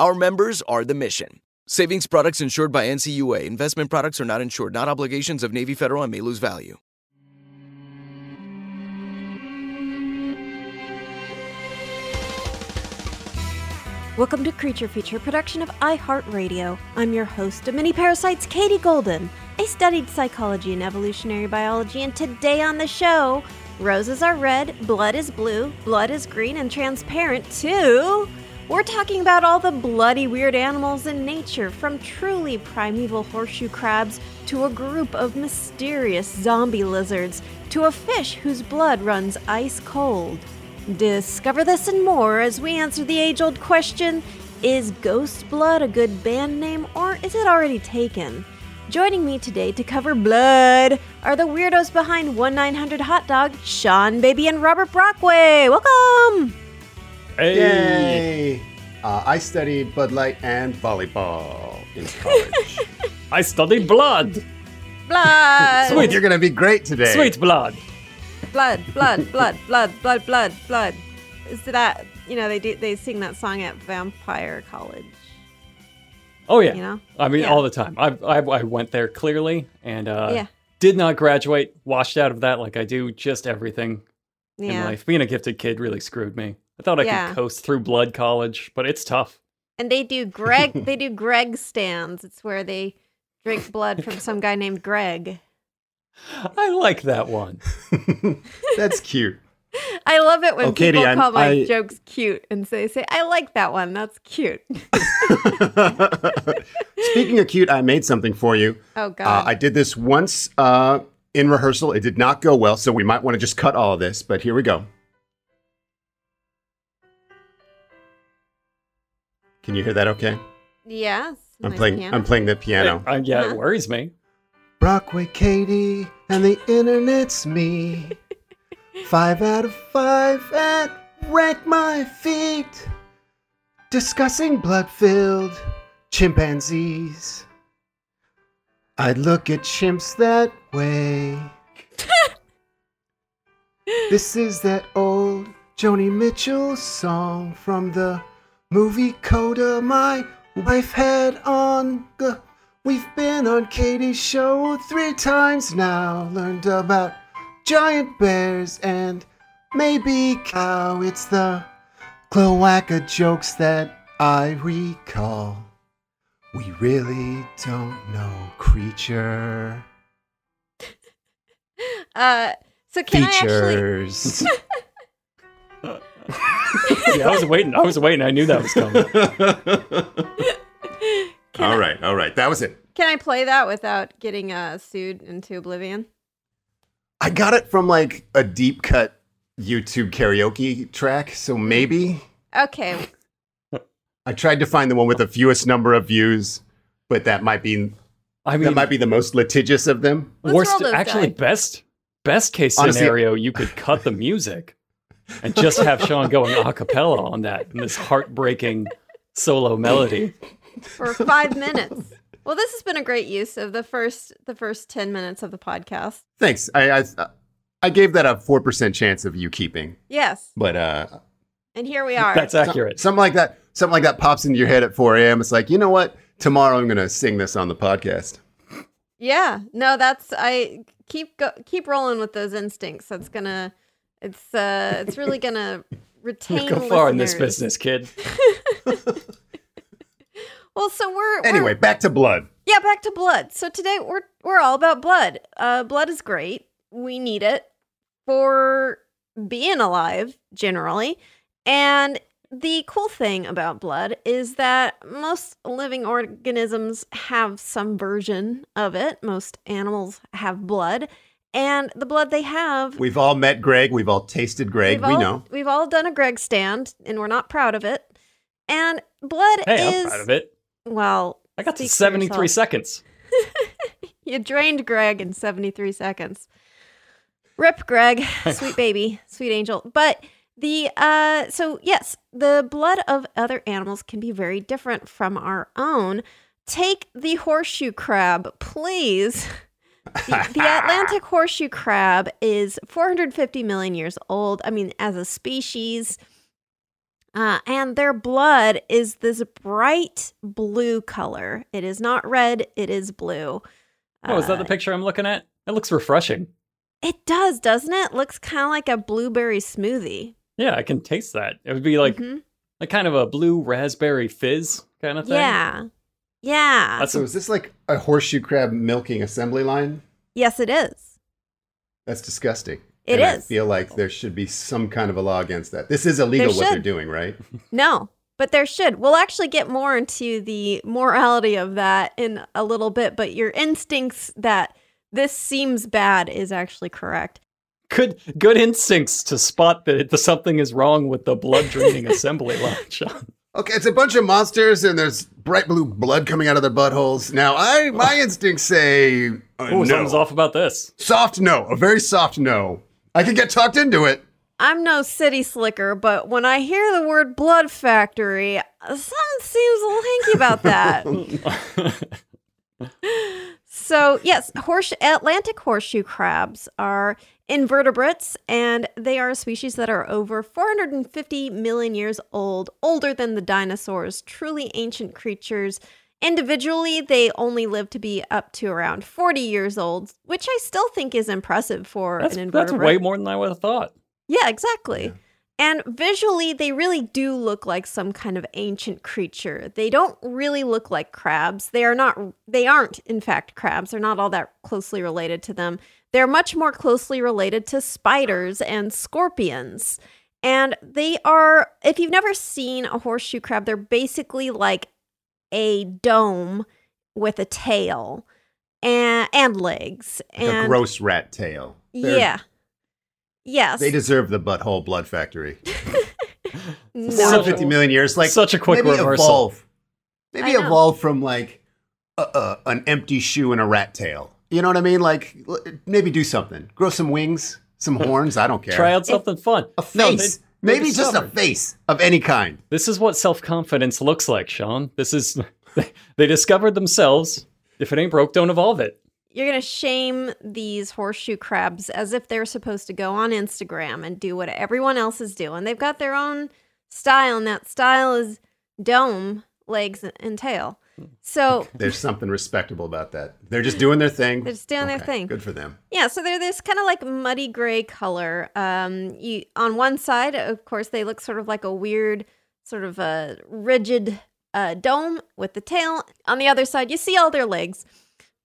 Our members are the mission. Savings products insured by NCUA. Investment products are not insured, not obligations of Navy Federal and may lose value. Welcome to Creature Feature, production of iHeartRadio. I'm your host of Mini Parasites, Katie Golden. I studied psychology and evolutionary biology, and today on the show, roses are red, blood is blue, blood is green and transparent too. We're talking about all the bloody weird animals in nature, from truly primeval horseshoe crabs to a group of mysterious zombie lizards to a fish whose blood runs ice cold. Discover this and more as we answer the age old question Is Ghost Blood a good band name or is it already taken? Joining me today to cover blood are the weirdos behind 1 900 Hot Dog, Sean Baby and Robert Brockway. Welcome! Yay! Uh, I studied Bud Light and volleyball in college. I studied blood. Blood! Sweet, you're gonna be great today. Sweet blood. blood, blood, blood, blood, blood, blood, blood. Is that you know they do they sing that song at Vampire College? Oh yeah. You know? I mean, Yeah. all the time. I, I I went there clearly and uh, Yeah. did not graduate. Washed out of that like I do just everything in Yeah. life. Being a gifted kid really screwed me. I thought I Yeah. could coast through blood college, but it's tough. And they do Greg they do Greg stands. It's where they drink blood from some guy named Greg. I like that one. That's cute. I love it when Oh, Katie, people I'm- call my I- jokes cute and so they say, I like that one. That's cute. Speaking of cute, I made something for you. Oh Uh, god. I did this once uh, in rehearsal. It did not go well, so we might want to just cut all of this. But here we go. Can you hear that? Okay. yes. I'm my playing. piano. I'm playing the piano. Uh, yeah, Uh-huh. it worries me. Brockway, Katie, and the internet's me. Five out of five at rank my feet. Discussing blood-filled chimpanzees. I'd look at chimps that way. this is that old Joni Mitchell song from the movie Coda my wife had on. We've been on Katie's show three times now. Learned about giant bears and maybe cow. It's the cloaca jokes that I recall. We really don't know creature Uh so can I actually features. Yeah, I was waiting. I was waiting. I knew that was coming. all right, all right. That was it. Can I play that without getting uh, sued into oblivion? I got it from like a deep cut YouTube karaoke track, so maybe Okay. I tried to find the one with the fewest number of views, but that might be I mean, that might be the most litigious of them. Let's worst, actually, die. best best case Honestly- scenario, you could cut the music and just have Sean going a cappella on that in this heartbreaking solo melody. For five minutes. Well, this has been a great use of the first the first ten minutes of the podcast. Thanks. I I, I gave that a four percent chance of you keeping, Yes, but uh, and here we are. That's accurate. something like that, something like that pops into your head at four a.m. It's like you know what? Tomorrow I'm gonna sing this on the podcast. yeah. No, that's I keep go, keep rolling with those instincts. That's gonna. It's uh. It's really gonna retain. Go far in this business, kid. Well, so we're, we're Anyway, back to blood. Yeah, back to blood. So today we're we're all about blood. Uh, blood is great. We need it for being alive generally. And the cool thing about blood is that most living organisms have some version of it. Most animals have blood, and the blood they have We've all met Greg. We've all tasted Greg. we've We all, know. We've all done a Greg stand, and we're not proud of it. And blood Hey, is I'm proud of it. well. I got to 73 seconds. You drained Greg in 73 seconds. Rip Greg, sweet baby, sweet angel. But the uh so yes, the blood of other animals can be very different from our own. Take the horseshoe crab, please. The, the Atlantic horseshoe crab is 450 million years old. I mean, as a species. Uh, and their blood is this bright blue color. It is not red, it is blue. Oh, is that the Uh, picture I'm looking at? It looks refreshing. It does, doesn't it? Looks kind of like a blueberry smoothie. Yeah, I can taste that. It would be like Mhm. like kind of a blue raspberry fizz kind of thing. yeah, yeah. That's So is this like a horseshoe crab milking assembly line? yes, it is. That's disgusting. It It is. I feel like there should be some kind of a law against that. This is illegal what they're doing, right? No, but there should. We'll actually get more into the morality of that in a little bit. But your instincts that this seems bad is actually correct. good good instincts to spot that it, something is wrong with the blood draining assembly line, Sean. Okay, it's a bunch of monsters and there's bright blue blood coming out of their buttholes. Now, I my instincts say uh, Oh, no. something's off about this. Soft no, a very soft no. I could get tucked into it. I'm no city slicker, but when I hear the word blood factory, something seems a little hinky about that. So, yes, horse Atlantic horseshoe crabs are invertebrates and they are a species that are over 450 million years old, older than the dinosaurs, truly ancient creatures. Individually, they only live to be up to around 40 years old, which I still think is impressive for That's, an invertebrate. that's way more than I would have thought. Yeah, exactly. And visually, they really do look like some kind of ancient creature. They don't really look like crabs. They are not, they aren't, in fact, crabs. They're not all that closely related to them. They're much more closely related to spiders and scorpions. And they are, if you've never seen a horseshoe crab, they're basically like a dome with a tail and, and legs. Like a gross rat tail. They're- yeah. Yes. They deserve the butthole blood factory. No. Such a- 450 million years. Like Such a quick maybe reversal. Evolve. Maybe I evolve from like a, a, an empty shoe and a rat tail. You know what I mean? Like maybe do something. Grow some wings, some horns. I don't care. Try out something fun. a face. they- they maybe just a face of any kind. This is what self confidence looks like, Sean. This is they discovered themselves. If it ain't broke, don't evolve it. You're going to shame these horseshoe crabs as if they're supposed to go on Instagram and do what everyone else is doing. They've got their own style, and that style is dome, legs, and tail. So, There's something respectable about that. They're just doing their thing. They're just doing their thing. Good for them. yeah, so they're this kind of like muddy gray color. Um, you on one side, of course, they look sort of like a weird, sort of a rigid uh, dome with the tail. On the other side, you see all their legs.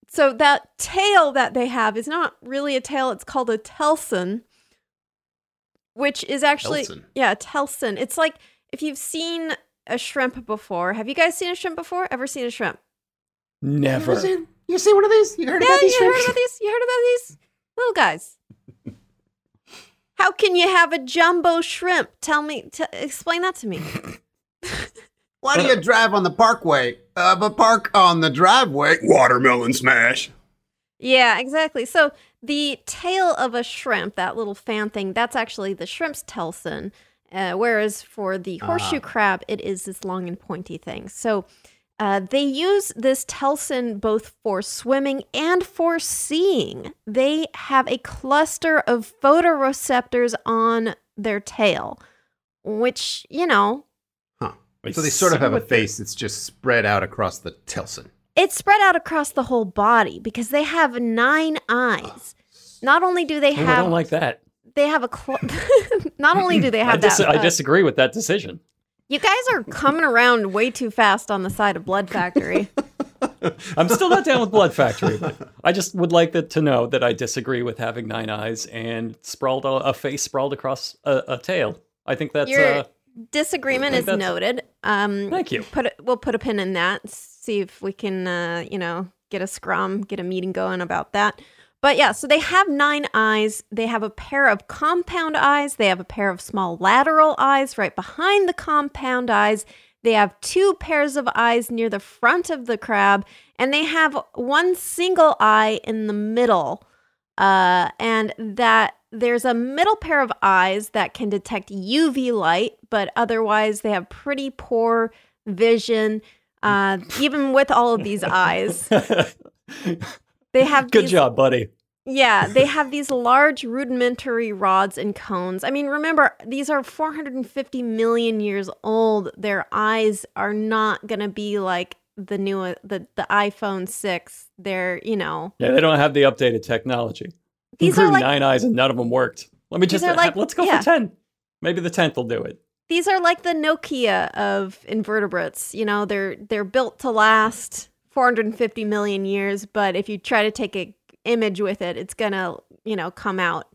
So that tail that they have is not really a tail; it's called a telson. which is actually Telson. yeah, Telson. It's like if you've seen a shrimp before. Have you guys seen a shrimp before? Ever seen a shrimp? Never. You see, you see one of these? You heard Yeah, about these you shrimps? heard about these? You heard about these little guys? How can you have a jumbo shrimp? Tell me, t- explain that to me. Why do you drive on the parkway, uh, but park on the driveway? Watermelon smash. Yeah, exactly. So the tail of a shrimp, that little fan thing, that's actually the shrimp's telson. Uh, whereas for the horseshoe crab, it is this long and pointy thing. So uh, they use this telson both for swimming and for seeing. They have a cluster of photoreceptors on their tail, which, you know, Huh. Wait, So they sort of have a face that's just spread out across the Telson. it's spread out across the whole body because they have nine eyes. Not only do they Oh, I have don't like that. They have a cl- not only do they I, have dis- that I disagree with that decision. you guys are coming around way too fast on the side of blood factory I'm still not down with Blood Factory, but I just would like that to know that I disagree with having nine eyes and sprawled a, a face sprawled across a, a tail. I think that's your uh, disagreement is noted um Thank you. put a, we'll put a pin in that see if we can uh you know get a scrum get a meeting going about that but yeah so they have nine eyes. They have a pair of compound eyes. They have a pair of small lateral eyes right behind the compound eyes. They have two pairs of eyes near the front of the crab and they have one single eye in the middle. Uh, and that there's a middle pair of eyes that can detect UV light, but otherwise they have pretty poor vision. Uh, even with all of these eyes, they have good these, job, buddy. Yeah, they have these large rudimentary rods and cones. I mean, remember these are 450 million years old. Their eyes are not gonna be like the new the the iPhone six. They're you know Yeah, they don't have the updated technology. These are like- nine eyes and none of them worked. Let me just like- let's go yeah. for ten. Maybe the tenth will do it. these are like the Nokia of invertebrates. You know, they're they're built to last 450 million years, but if you try to take an image with it, it's gonna you know come out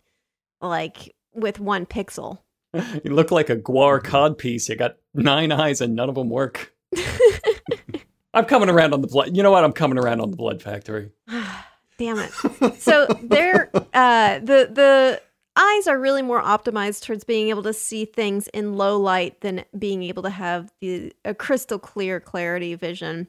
like with one pixel. You look like a GWAR cod piece. You got nine eyes and none of them work. I'm coming around on the blood. You know what? I'm coming around on the blood factory. Damn it. So they're uh the the eyes are really more optimized towards being able to see things in low light than being able to have the a crystal clear clarity vision.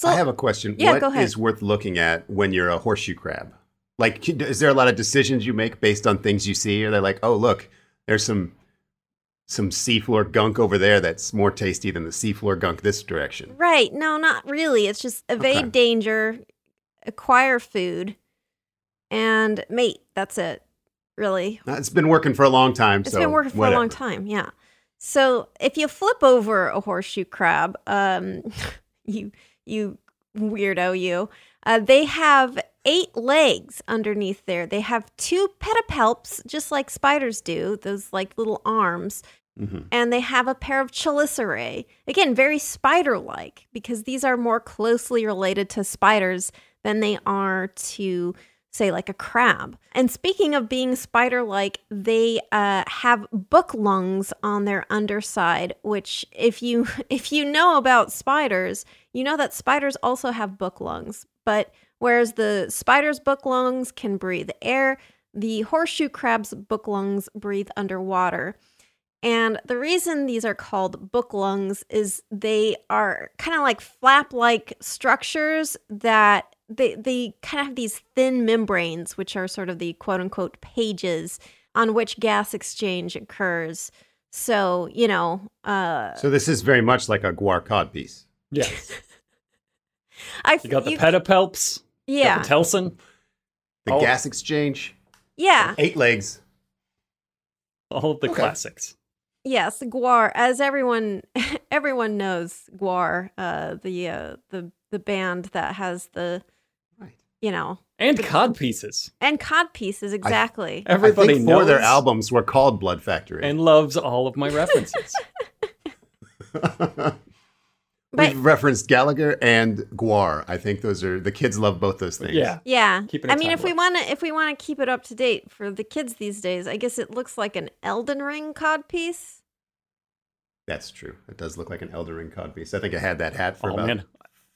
So I have a question. Yeah, What go ahead. is worth looking at when you're a horseshoe crab? Like, is there a lot of decisions you make based on things you see? Are they're like, oh, look, there's some some seafloor gunk over there that's more tasty than the seafloor gunk this direction. Right. No, not really. It's just evade Okay. danger, acquire food, and mate. That's it. Really. It's been working for a long time. It's so been working for a long time. Yeah. So if you flip over a horseshoe crab, um, you you weirdo you, uh, they have eight legs underneath there. They have two pedipalps, just like spiders do. Those like little arms. Mhm. And they have a pair of chelicerae. Again, very spider like because these are more closely related to spiders than they are to, say, like a crab. And speaking of being spider like, they uh, have book lungs on their underside, which, if you if you know about spiders, you know that spiders also have book lungs. But whereas the spider's book lungs can breathe air, the horseshoe crab's book lungs breathe underwater. And the reason these are called book lungs is they are kind of like flap like structures that they, they kind of have these thin membranes, which are sort of the quote unquote pages on which gas exchange occurs. So, you know, uh, So this is very much like a GWAR cod piece. Yes. I You got the you- pedipalps. yeah, Got the telson. The Oh. gas exchange, yeah, eight legs. All of the Okay. classics. yes, GWAR. As everyone everyone knows, GWAR, uh, the uh, the the band that has the Right. You know And cod pieces. and cod pieces exactly. Everybody I think four knows of their albums were called Blood Factory. and loves all of my references. But We've referenced Gallagher and GWAR. I think those are the kids love both those things. Yeah. yeah, Keeping it I mean, if we want to, if we want to keep it up to date for the kids these days, I guess it looks like an Elden Ring cod piece. That's true. It does look like an Elden Ring codpiece. I think I had that hat for Oh about man,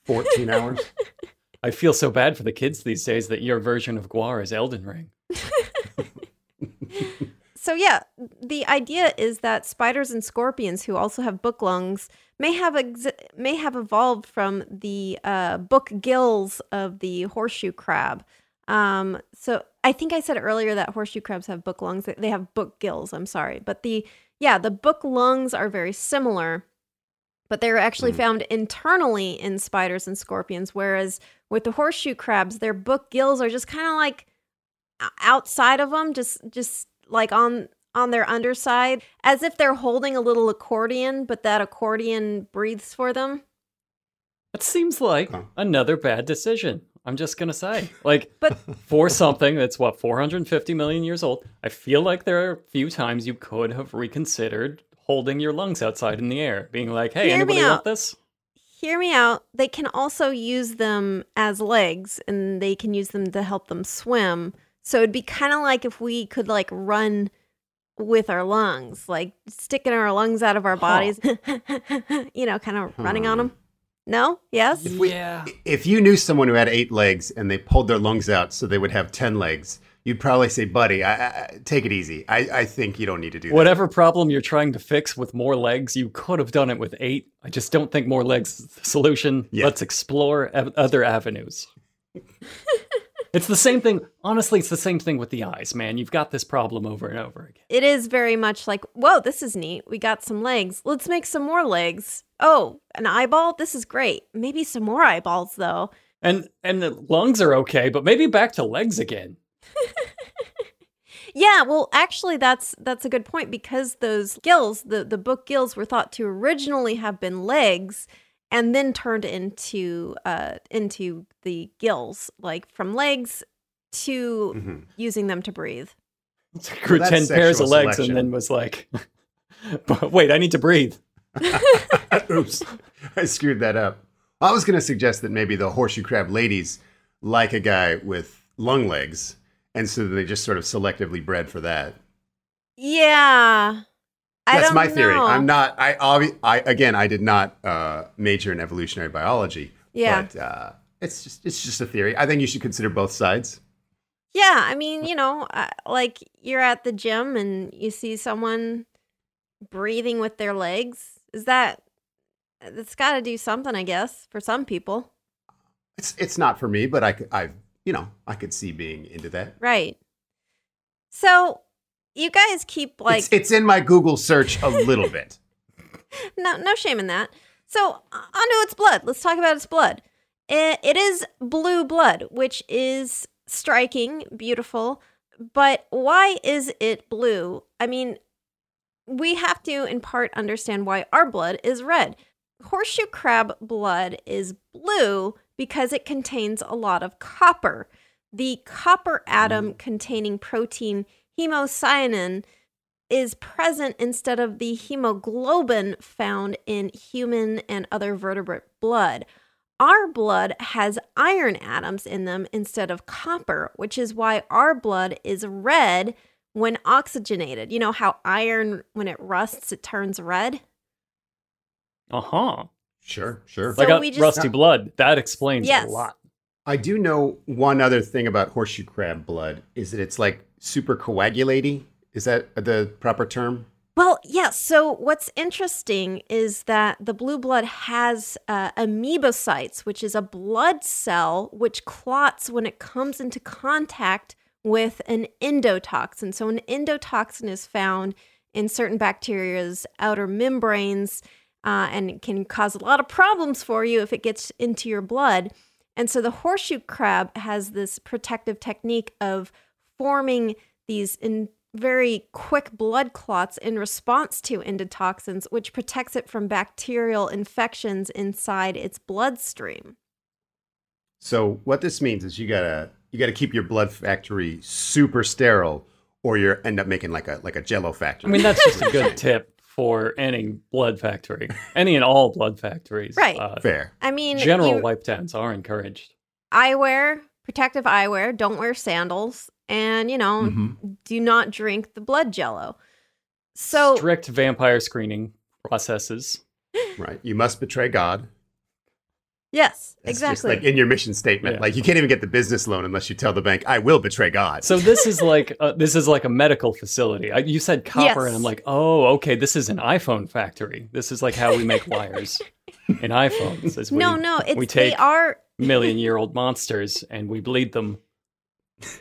14 hours. I feel so bad for the kids these days that your version of GWAR is Elden Ring. So yeah, the idea is that spiders and scorpions who also have book lungs may have ex- may have evolved from the uh, book gills of the horseshoe crab. Um, so I think I said earlier that horseshoe crabs have book lungs. They have book gills. I'm sorry, but the yeah, the book lungs are very similar, but they're actually hmm. found internally in spiders and scorpions. Whereas with the horseshoe crabs, their book gills are just kind of like outside of them, just just like on on their underside, as if they're holding a little accordion, but that accordion breathes for them. That seems like Huh. another bad decision. I'm just gonna say, like, But for something that's what 450 million years old, I feel like there are a few times you could have reconsidered holding your lungs outside in the air, being like, "Hey, Hear anybody want this?" hear me out. They can also use them as legs, and they can use them to help them swim. So it'd be kind of like if we could like run with our lungs, like sticking our lungs out of our bodies, you know, kind of running on hmm. them. No? Yes? yeah. if you knew someone who had eight legs and they pulled their lungs out so they would have 10 legs, you'd probably say, buddy, I, I, take it easy. I, I think you don't need to do that. Whatever problem you're trying to fix with more legs, you could have done it with eight. I just don't think more legs is the solution. Yeah. Let's explore av- other avenues. it's the same thing. Honestly, it's the same thing with the eyes, man. You've got this problem over and over again. It is very much like, whoa, this is neat. We got some legs. Let's make some more legs. Oh, an eyeball? This is great. Maybe some more eyeballs, though. And and the lungs are okay, but maybe back to legs again. Yeah, well, actually, that's that's a good point because those gills, the the book gills, were thought to originally have been legs, and then turned into uh into the gills, like from legs to Mhm. using them to breathe. Grew that's ten pairs of legs selection. and then was like, but wait, I need to breathe. Oops, I screwed that up. I was going to suggest that maybe the horseshoe crab ladies like a guy with lung legs, and so they just sort of selectively bred for that. Yeah, I That's my theory. know. I'm not. I, obvi- I again, I did not uh, major in evolutionary biology. Yeah. but uh, it's just it's just a theory. I think you should consider both sides. Yeah, I mean, you know, uh, like you're at the gym and you see someone breathing with their legs. Is that that's got to do something, I guess, for some people, It's it's not for me, but I could- I you know I could see being into that. right? So, you guys keep like it's, it's in my Google search a little bit. no no shame in that. So, uh, onto its blood. Let's talk about its blood. It, it is blue blood, which is striking, beautiful, but why is it blue? I mean, we have to in part understand why our blood is red. Horseshoe crab blood is blue because it contains a lot of copper. The copper atom containing protein hemocyanin is present instead of the hemoglobin found in human and other vertebrate blood. Our blood has iron atoms in them instead of copper, which is why our blood is red when oxygenated. You know how iron, when it rusts, it turns red? Uh huh. Sure, sure. So I got we just- rusty blood. That explains Yes. a lot. I do know one other thing about horseshoe crab blood is that it's like super coagulating. Is that the proper term? Well, yeah. So what's interesting is that the blue blood has uh, amoebocytes, which is a blood cell which clots when it comes into contact with an endotoxin. So an endotoxin is found in certain bacteria's outer membranes uh, and it can cause a lot of problems for you if it gets into your blood. And so the horseshoe crab has this protective technique of forming these in very quick blood clots in response to endotoxins, which protects it from bacterial infections inside its bloodstream. So what this means is you gotta you gotta keep your blood factory super sterile, or you end up making like a like a Jello factory. I mean, that's just a good tip for any blood factory, any and all blood factories. Right. Uh, Fair. I mean, general you- wipe downs are encouraged. eyewear, protective eyewear, don't wear sandals, and you know, Mhm. do not drink the blood jello. So Strict vampire screening processes. Right. You must betray God. Yes, That's exactly. Just like in your mission statement. Yeah. Like you can't even get the business loan unless you tell the bank, I will betray God. So this is like uh, this is like a medical facility. I, you said copper, Yes. and I'm like, oh, okay. This is an iPhone factory. This is like how we make wires in iPhones. is we, no, no, it's we take they are million year old monsters and we bleed them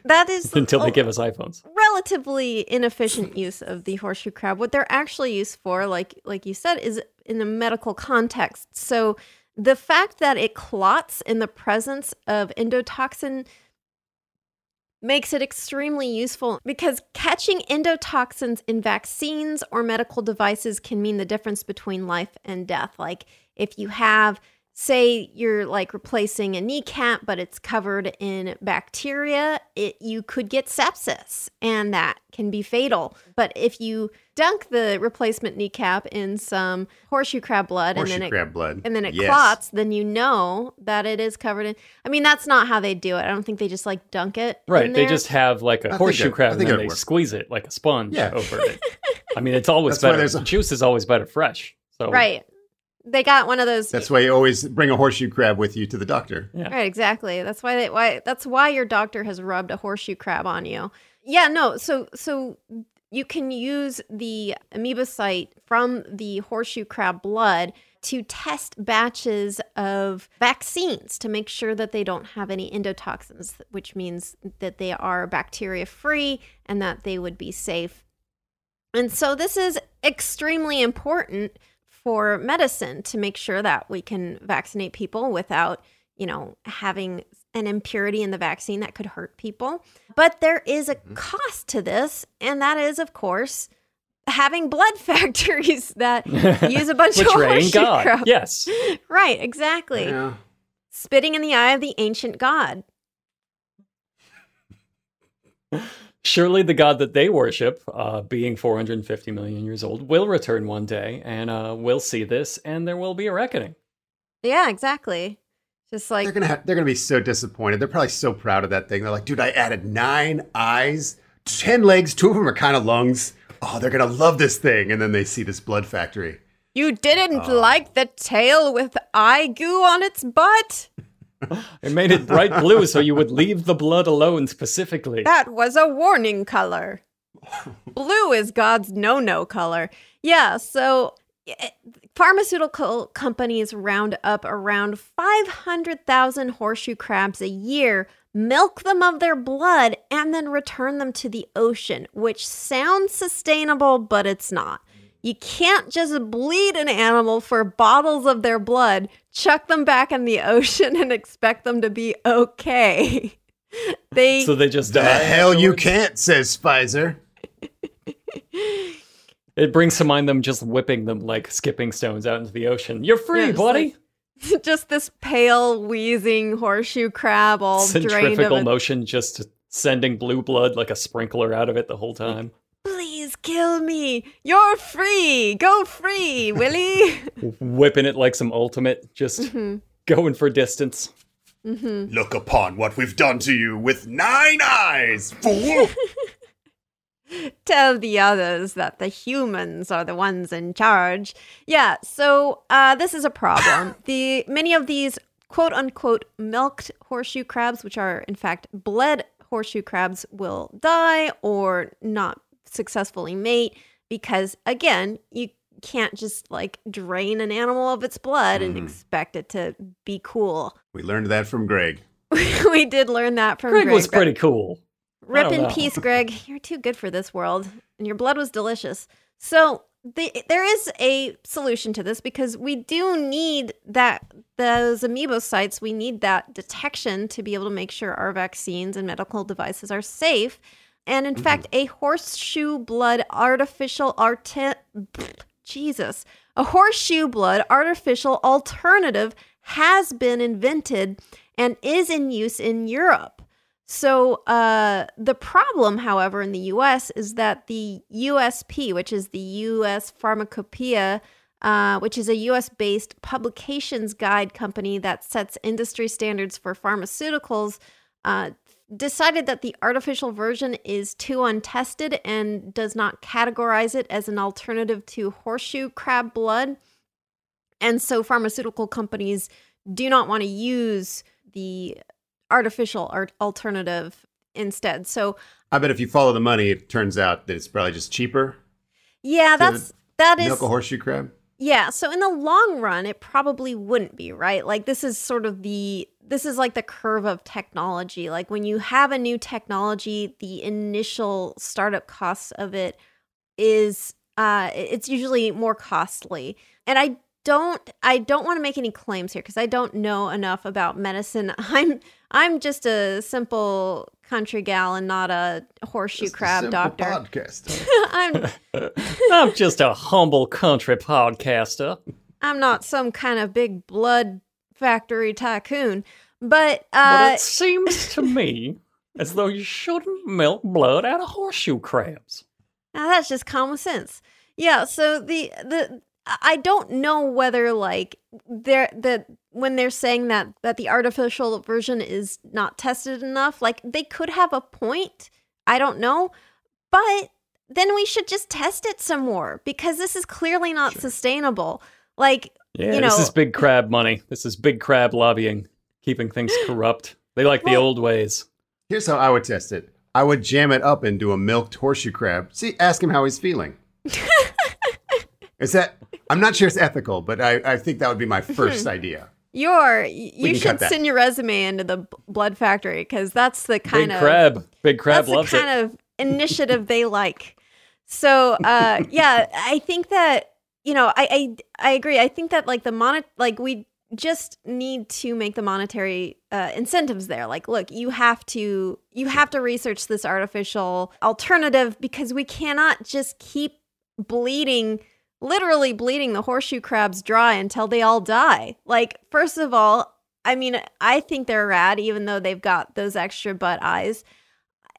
that is until they give us iPhones. relatively inefficient use of the horseshoe crab. What they're actually used for, like like you said, is in a medical context. So the fact that it clots in the presence of endotoxin makes it extremely useful because catching endotoxins in vaccines or medical devices can mean the difference between life and death. Like if you have say you're like replacing a kneecap but it's covered in bacteria, it you could get sepsis and that can be fatal. But if you dunk the replacement kneecap in some horseshoe crab blood Horseshoe and then it blood. and then it Yes. clots, then you know that it is covered in. I mean, that's not how they do it. I don't think they just like dunk it. Right. in They just have like a horseshoe it- I crab and then they work. squeeze it like a sponge Yeah. over it. I mean, it's always That's better. there's a- Juice is always better fresh. So right. They got one of those. That's why you always bring a horseshoe crab with you to the doctor. Yeah. Right, exactly. That's why they why that's why your doctor has rubbed a horseshoe crab on you. Yeah, no. So so you can use the amoeba amoebocyte from the horseshoe crab blood to test batches of vaccines to make sure that they don't have any endotoxins, which means that they are bacteria free and that they would be safe. And so this is extremely important for medicine to make sure that we can vaccinate people without, you know, having an impurity in the vaccine that could hurt people. But there is a mm-hmm. cost to this, and that is, of course, having blood factories that use a bunch of Betraying horseshoe God. Yes. Right, exactly. Yeah. Spitting in the eye of the ancient god. Surely the God that they worship, uh, being 450 million years old, will return one day and uh, we'll see this and there will be a reckoning. Yeah, exactly. Just like They're gonna ha- they're gonna be so disappointed. They're probably so proud of that thing. They're like, dude, I added nine eyes, ten legs, two of them are kind of lungs. Oh, they're gonna love this thing. And then they see this blood factory. you didn't like the tail with eye goo on its butt. It made it bright blue so you would leave the blood alone specifically. That was a warning color. Blue is God's no no color. Yeah, so eh, pharmaceutical companies round up around 500,000 horseshoe crabs a year, milk them of their blood, and then return them to the ocean, which sounds sustainable, but it's not. You can't just bleed an animal for bottles of their blood, chuck them back in the ocean, and expect them to be okay. they So they just die. The die. hell you can't, says Pfizer. It brings to mind them just whipping them like skipping stones out into the ocean. You're free, Yeah, just buddy. just this pale, wheezing horseshoe crab all drained of Centrifugal it. motion just sending blue blood like a sprinkler out of it the whole time. Please kill me. You're free. Go free, Willie. Whipping it like some ultimate, just Mm-hmm. going for distance. Look upon what we've done to you with nine eyes, fool. Tell the others that the humans are the ones in charge. Yeah, so uh, this is a problem. the many of these quote unquote milked horseshoe crabs, which are in fact bled horseshoe crabs, will die or not successfully mate because again, you can't just like drain an animal of its blood and mm-hmm. expect it to be cool. we learned that from Greg. we did learn that from Greg Greg. was pretty cool. Rip in know. peace, Greg. You're too good for this world, and your blood was delicious. So the, there is a solution to this because we do need that those amoebocytes. We need that detection to be able to make sure our vaccines and medical devices are safe. And in fact, a horseshoe blood artificial art Jesus, a horseshoe blood artificial alternative has been invented and is in use in Europe. So uh, the problem, however, in the U.S. is that the USP, which is the U.S. Pharmacopoeia, uh, which is a U.S.-based publications guide company that sets industry standards for pharmaceuticals, uh, decided that the artificial version is too untested and does not categorize it as an alternative to horseshoe crab blood. And so pharmaceutical companies do not want to use the artificial art alternative instead. So I bet if you follow the money, it turns out that it's probably just cheaper. yeah, that's that is Milk a horseshoe crab. Yeah, so in the long run it probably wouldn't be, right? Like this is sort of the this is like the curve of technology. Like when you have a new technology, the initial startup costs of it is uh it's usually more costly. And I don't I don't want to make any claims here because I don't know enough about medicine. I'm I'm just a simple country gal and not a horseshoe Just crab simple doctor. Podcast. I'm I'm just a humble country podcaster. I'm not some kind of big blood factory tycoon. But But uh it seems to me as though you shouldn't milk blood out of horseshoe crabs. now that's just common sense. Yeah, so the the I don't know whether like they're that when they're saying that that the artificial version is not tested enough, like they could have a point. I don't know. But then we should just test it some more because this is clearly not sustainable. Like Yeah, You this is big crab money. This is big crab lobbying, keeping things corrupt. They like the old ways. Here's how I would test it. I would jam it up into a milked horseshoe crab. See, ask him how he's feeling. Is that? I'm not sure it's ethical, but I, I think that would be my first idea. You're you should send your resume into the Blood Factory because that's the kind Big of crab. Big crab that's loves the kind it. of initiative they like. So uh, yeah, I think that you know I, I I agree. I think that like the monet like we just need to make the monetary uh, incentives there. Like, look, you have to you have to research this artificial alternative because we cannot just keep bleeding literally bleeding the horseshoe crabs dry until they all die. Like, first of all, I mean, I think they're rad, even though they've got those extra butt eyes.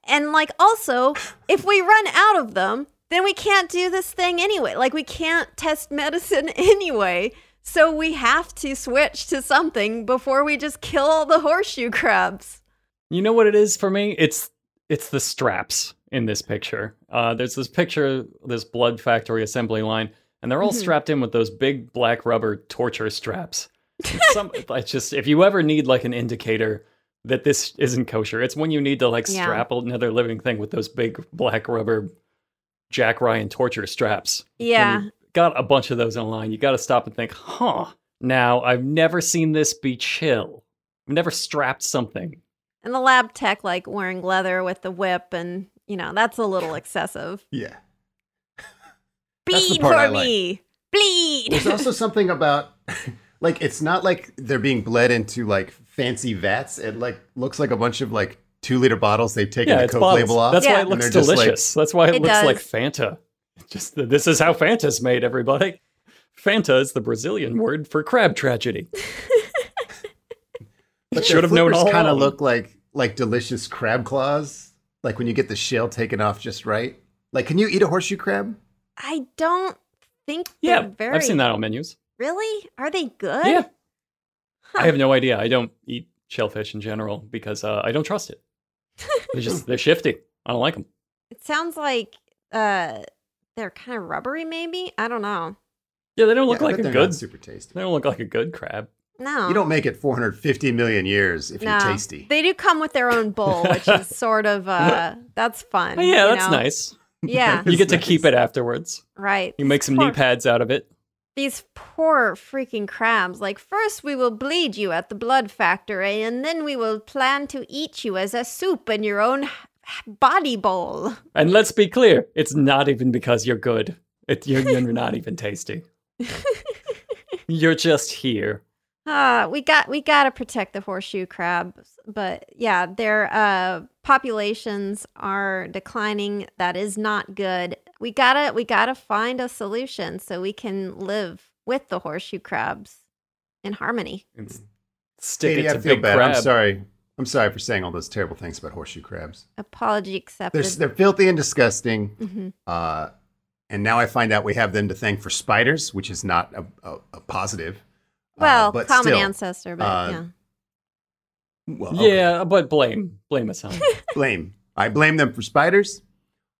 And like, also, if we run out of them, then we can't do this thing anyway. Like, we can't test medicine anyway. So we have to switch to something before we just kill all the horseshoe crabs. You know what it is for me? It's it's the straps in this picture. Uh, there's this picture, this blood factory assembly line, and they're all Mhm. strapped in with those big black rubber torture straps. And Some, I just if you ever need like an indicator that this isn't kosher, it's when you need to like Yeah. strap another living thing with those big black rubber Jack Ryan torture straps. Yeah. got a bunch of those online. You got to stop and think, huh? Now I've never seen this be chill. I've never strapped something. And the lab tech, like wearing leather with the whip, and you know, that's a little excessive. Yeah. That's the Bleed for I like. me. Bleed. There's also something about like it's not like they're being bled into like fancy vats. It like looks like a bunch of like two liter bottles they've taken Yeah, the Coke bottles. label off. That's why it looks they're just, like- delicious. That's why it, It looks like does. Fanta. Just this is how Fanta's made, everybody. Fanta is the Brazilian word for crab tragedy. But Should have known all Kind of look like like delicious crab claws. Like when you get the shell taken off just right. Like, can you eat a horseshoe crab? I don't think Yeah, they're very. I've seen that on menus. Really? Are they good? Yeah, I have no idea. I don't eat shellfish in general because uh, I don't trust it. They're just they're shifty. I don't like them. It sounds like uh, they're kind of rubbery. Maybe I don't know. Yeah, they don't look Yeah, like a good. super tasty. They don't look like a good crab. No, You don't make it 450 million years if no. you're tasty. They do come with their own bowl, which is sort of uh, that's fun. Yeah, you that's know? nice. Yeah, You get to nice. keep it afterwards. right. You make some poor- knee pads out of it. These poor freaking crabs. Like, first we will bleed you at the blood factory, and then we will plan to eat you as a soup in your own body bowl. And let's be clear, it's not even because you're good. It, you're, you're not even tasty. you're just here. Uh, we got we got to protect the horseshoe crabs, but yeah, their uh populations are declining. That is not good. We gotta we gotta find a solution so we can live with the horseshoe crabs in harmony. It's, stick Katie, it I feel big bad. crab. I'm sorry. I'm sorry for saying all those terrible things about horseshoe crabs. Apology accepted. They're, they're filthy and disgusting. Mhm. Uh, and now I find out we have them to thank for spiders, which is not a, a, a positive. Uh, Well, but common still, ancestor, but uh, yeah. Well, okay. Yeah, but blame blame us on. blame. I blame them for spiders.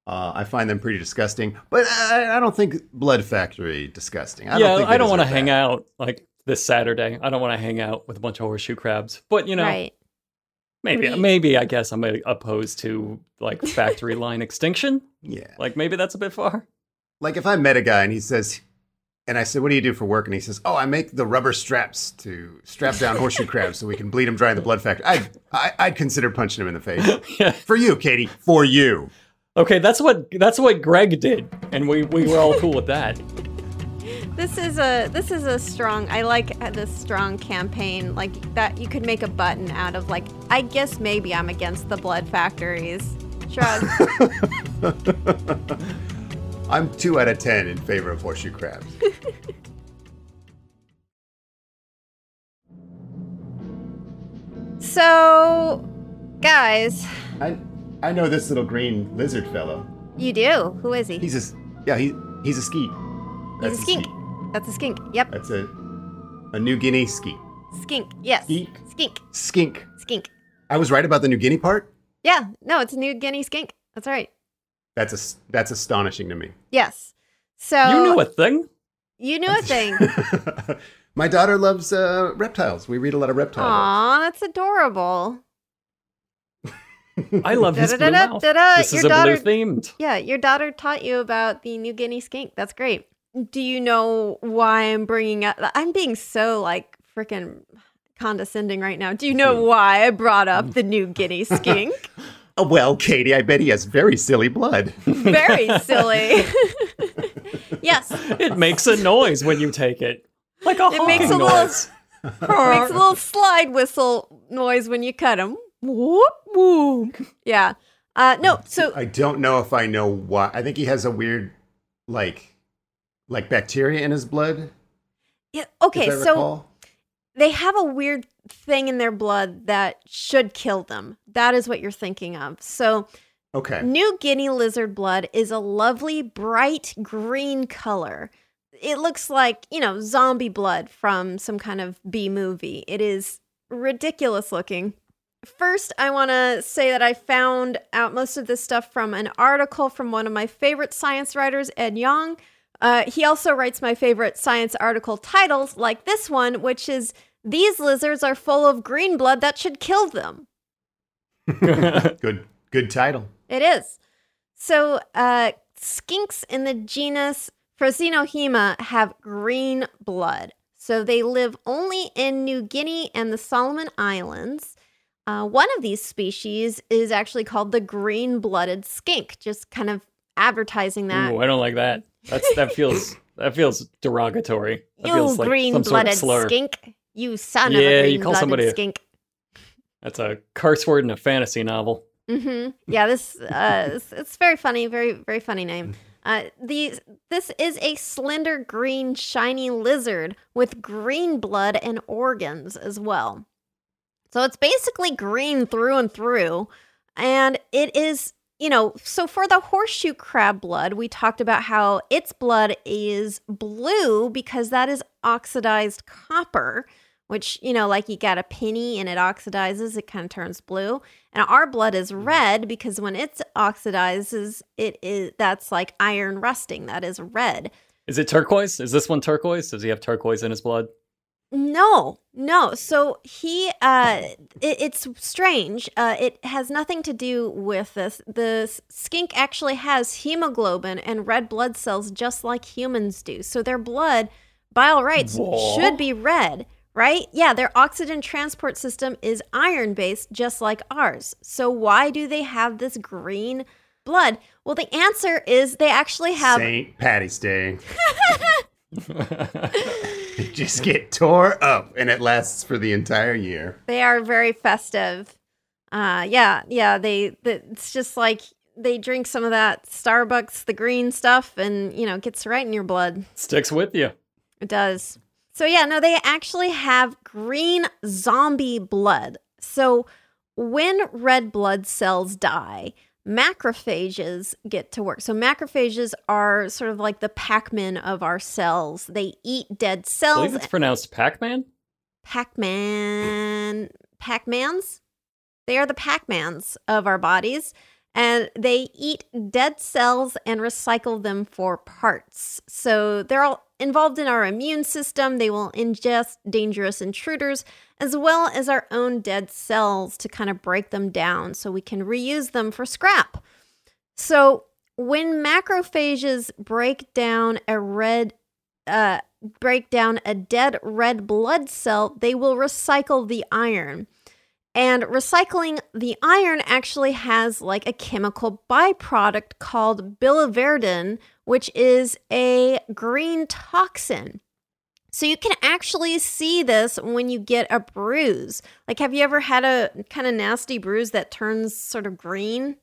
Uh, I find them pretty disgusting, but I, I don't think Blood Factory disgusting. I yeah, don't think I don't want want to hang out like this Saturday. I don't want to hang out with a bunch of horseshoe crabs. But you know, right. maybe We- maybe I guess I'm uh, opposed to like factory line extinction. Yeah, Like maybe that's a bit far. like if I met a guy and he says, and I said, "What do you do for work?" and he says, "Oh, I make the rubber straps to strap down horseshoe crabs so we can bleed them dry in the Blood Factory." I'd I, I'd consider punching him in the face. yeah. For you, Katie. For you. Okay, that's what that's what Greg did, and we we were all cool with that. This is a this is a strong. I like this strong campaign like that. You could make a button out of like. I guess maybe I'm against the blood factories. Shrug. I'm two out of ten in favor of horseshoe crabs. so, guys, I I know this little green lizard fellow. you do. Who is he? He's a yeah. He he's a skeet. He's That's a skink. That's a skink. Yep. That's a a New Guinea skeet. Skink. Yes. Skink. Skink. Skink. Skink. I was right about the New Guinea part. Yeah. No, it's a New Guinea skink. That's right. That's a, that's astonishing to me. Yes. So You knew a thing. You knew a thing. My daughter loves uh, reptiles. We read a lot of reptiles. Aw, that's adorable. I love his blue Da-da-da-da, mouth. da-da, This is your a blue daughter- themed. Yeah, your daughter taught you about the New Guinea skink. That's great. Do you know why I'm bringing up? I'm being so like freaking condescending right now. Do you know Hmm. why I brought up the New Guinea skink? Books. Oh, well, Katie, I bet he has very silly blood. Very silly. yes, It makes a noise when you take it, like a It makes honking a little- makes a little slide whistle noise when you cut him. Whoop whoop. Yeah. Uh, no. So I don't know if I know why. I think he has a weird, like, like bacteria in his blood. yeah, okay. So recall. they have a weird thing in their blood that should kill them. That is what you're thinking of. So, okay, New Guinea lizard blood is a lovely bright green color. It looks like, you know, zombie blood from some kind of B movie. It is ridiculous looking. First, I want to say that I found out most of this stuff from an article from one of my favorite science writers, Ed Yong. Uh, he also writes my favorite science article titles, like this one, which is These lizards are full of green blood that should kill them. good, good title. It is. So, uh, skinks in the genus Prasinohaema have green blood. So, they live only in New Guinea and the Solomon Islands. Uh, one of these species is actually called the green blooded skink, just kind of advertising that. Ooh, I don't like that. That's that feels that feels derogatory. That you feels like green some sort of blooded slur. skink. You son Yeah, of a you green call blooded somebody a- skink. That's a curse word in a fantasy novel. hmm Yeah, this uh, it's, it's very funny, very very funny name. Uh, these this is a slender green shiny lizard with green blood and organs as well. So it's basically green through and through, and it is you know so for the horseshoe crab blood we talked about how its blood is blue because that is oxidized copper which you know like you got a penny and it oxidizes it kind of turns blue and our blood is red because when it oxidizes it is that's like iron rusting that is red Is it turquoise? Is this one turquoise? Does he have turquoise in his blood? no no so he uh it, it's strange uh it has nothing to do with this the skink actually has hemoglobin and red blood cells just like humans do so their blood by all rights Whoa. should be red right yeah their oxygen transport system is iron based just like ours so why do they have this green blood well the answer is they actually have Saint Patty's Day. Just get tore up, and it lasts for the entire year. They are very festive. Uh, yeah, yeah. They, the, it's just like they drink some of that Starbucks, the green stuff, and you know, it gets right in your blood. Sticks with you. It does. So yeah, no, they actually have green zombie blood. So when red blood cells die, macrophages get to work. So macrophages are sort of like the Pac-Man of our cells. They eat dead I cells. believe it's pronounced Pac-Man. Pac-Man, Pac-Mans. They are the Pac-Mans of our bodies, and they eat dead cells and recycle them for parts. So they're all involved in our immune system. They will ingest dangerous intruders as well as our own dead cells to kind of break them down so we can reuse them for scrap. So when macrophages break down a red uh, break down a dead red blood cell, they will recycle the iron. And recycling the iron actually has like a chemical byproduct called biliverdin, which is a green toxin. So you can actually see this when you get a bruise. Like, have you ever had a kind of nasty bruise that turns sort of green?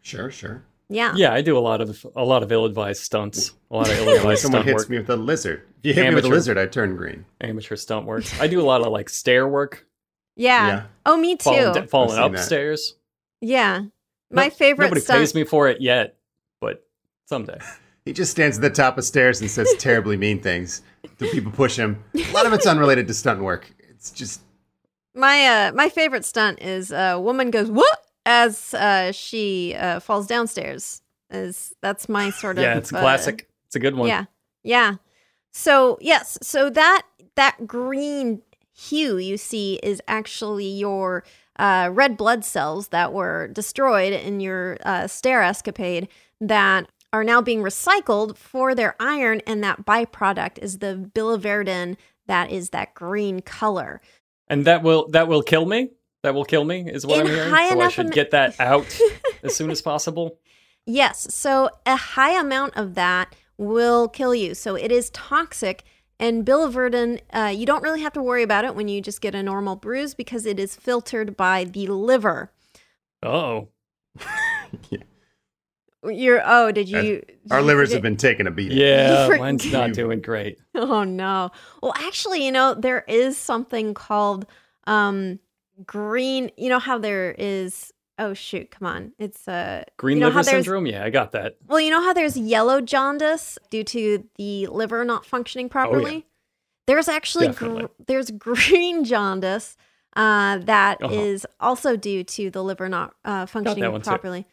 Sure, sure. Yeah. Yeah, I do a lot of a lot of ill-advised stunts. A lot of ill-advised stunts. someone hits work, me with a lizard. If you hit me with a lizard, I turn green. amateur stunt work. I do a lot of like stair work, Yeah. Yeah. Oh, me too. falling, falling I've that. upstairs. Yeah. My No- favorite Nobody stunt. pays me for it yet, but someday. He just stands at the top of stairs and says terribly mean things to people push him. A lot of it's unrelated to stunt work. It's just My uh my favorite stunt is a woman goes what as uh she uh falls downstairs. Is that's my sort of Yeah, it's a uh, classic. It's a good one. Yeah. Yeah. So, yes, so that that green hue you see is actually your uh, red blood cells that were destroyed in your uh, stair escapade that are now being recycled for their iron, and that byproduct is the biliverdin that is that green color. And that will that will kill me. That will kill me is what In I'm hearing. So I should am- get that out as soon as possible. Yes, so a high amount of that will kill you. So it is toxic. And biliverdin, uh, you don't really have to worry about it when you just get a normal bruise because it is filtered by the liver. Oh, You're oh, did you? did our you livers forget- have been taking a beating. yeah, for- mine's not doing great. Oh no. Well, actually, you know there is something called um green. You know how there is. Oh shoot! Come on, it's uh Green you know liver syndrome. Yeah, I got that. Well, you know how there's yellow jaundice due to the liver not functioning properly? There's actually gr- there's green jaundice uh, that is Uh-huh. also due to the liver not uh, functioning one too. properly.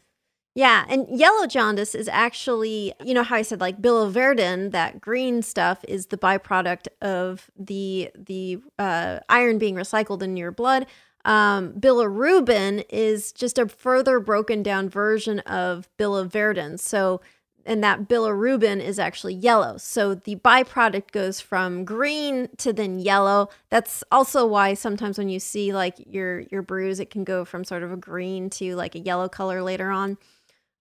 Yeah, and yellow jaundice is actually, you know how I said like biliverdin, that green stuff is the byproduct of the the uh, iron being recycled in your blood. Um, bilirubin is just a further broken down version of biliverdin. So, and that bilirubin is actually yellow. So the byproduct goes from green to then yellow. That's also why sometimes when you see like your your bruise, it can go from sort of a green to like a yellow color later on.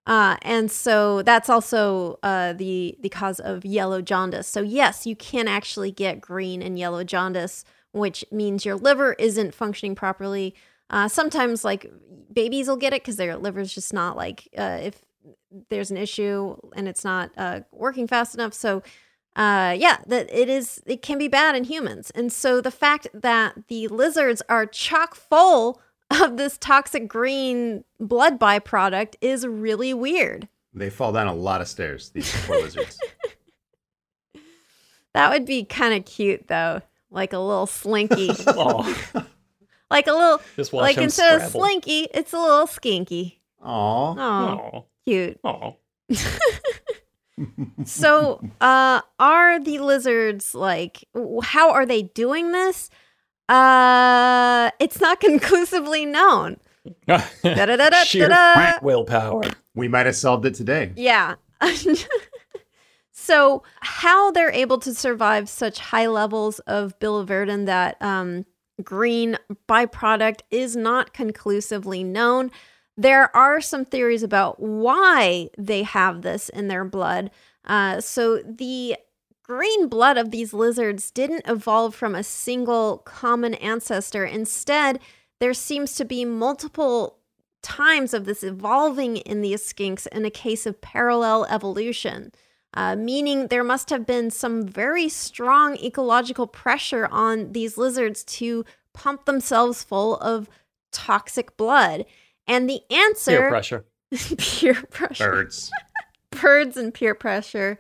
Uh, and so that's also uh, the the cause of yellow jaundice. So yes, you can actually get green and yellow jaundice, which means your liver isn't functioning properly. Uh, sometimes, like babies will get it because their liver's just not like uh, if there's an issue and it's not uh, working fast enough. So uh, yeah, that it is. It can be bad in humans, and so the fact that the lizards are chock full of this toxic green blood byproduct is really weird. They fall down a lot of stairs, these poor lizards. That would be kind of cute though, like a little slinky, Oh, like a little, just watch like him instead of scrabble. slinky, it's a little skinky. Aw. Oh, Oh, cute. oh. So, uh, are the lizards like? w- How are they doing this? Uh, it's not conclusively known. Da-da-da-da-da-da. Sheer willpower. We might have solved it today. Yeah. So, how they're able to survive such high levels of biliverdin, that um, green byproduct, is not conclusively known. There are some theories about why they have this in their blood. Uh, so, the green blood of these lizards didn't evolve from a single common ancestor. Instead, there seems to be multiple times of this evolving in these skinks in a case of parallel evolution, uh, meaning there must have been some very strong ecological pressure on these lizards to pump themselves full of toxic blood? And the answer Peer pressure. peer pressure. Birds. Birds and peer pressure.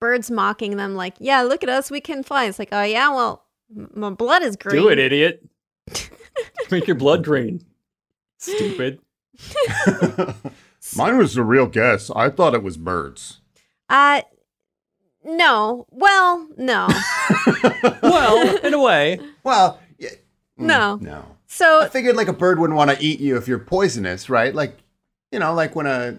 Birds mocking them like, "Yeah, look at us, we can fly." It's like, "Oh yeah, well, m- my blood is green." Do it, idiot. Make your blood green. Stupid. Mine was a real guess. I thought it was birds. Uh no. Well, no. Well, in a way. Well, yeah, mm, No. no. I figured like a bird wouldn't want to eat you if you're poisonous, right? Like, you know, like when a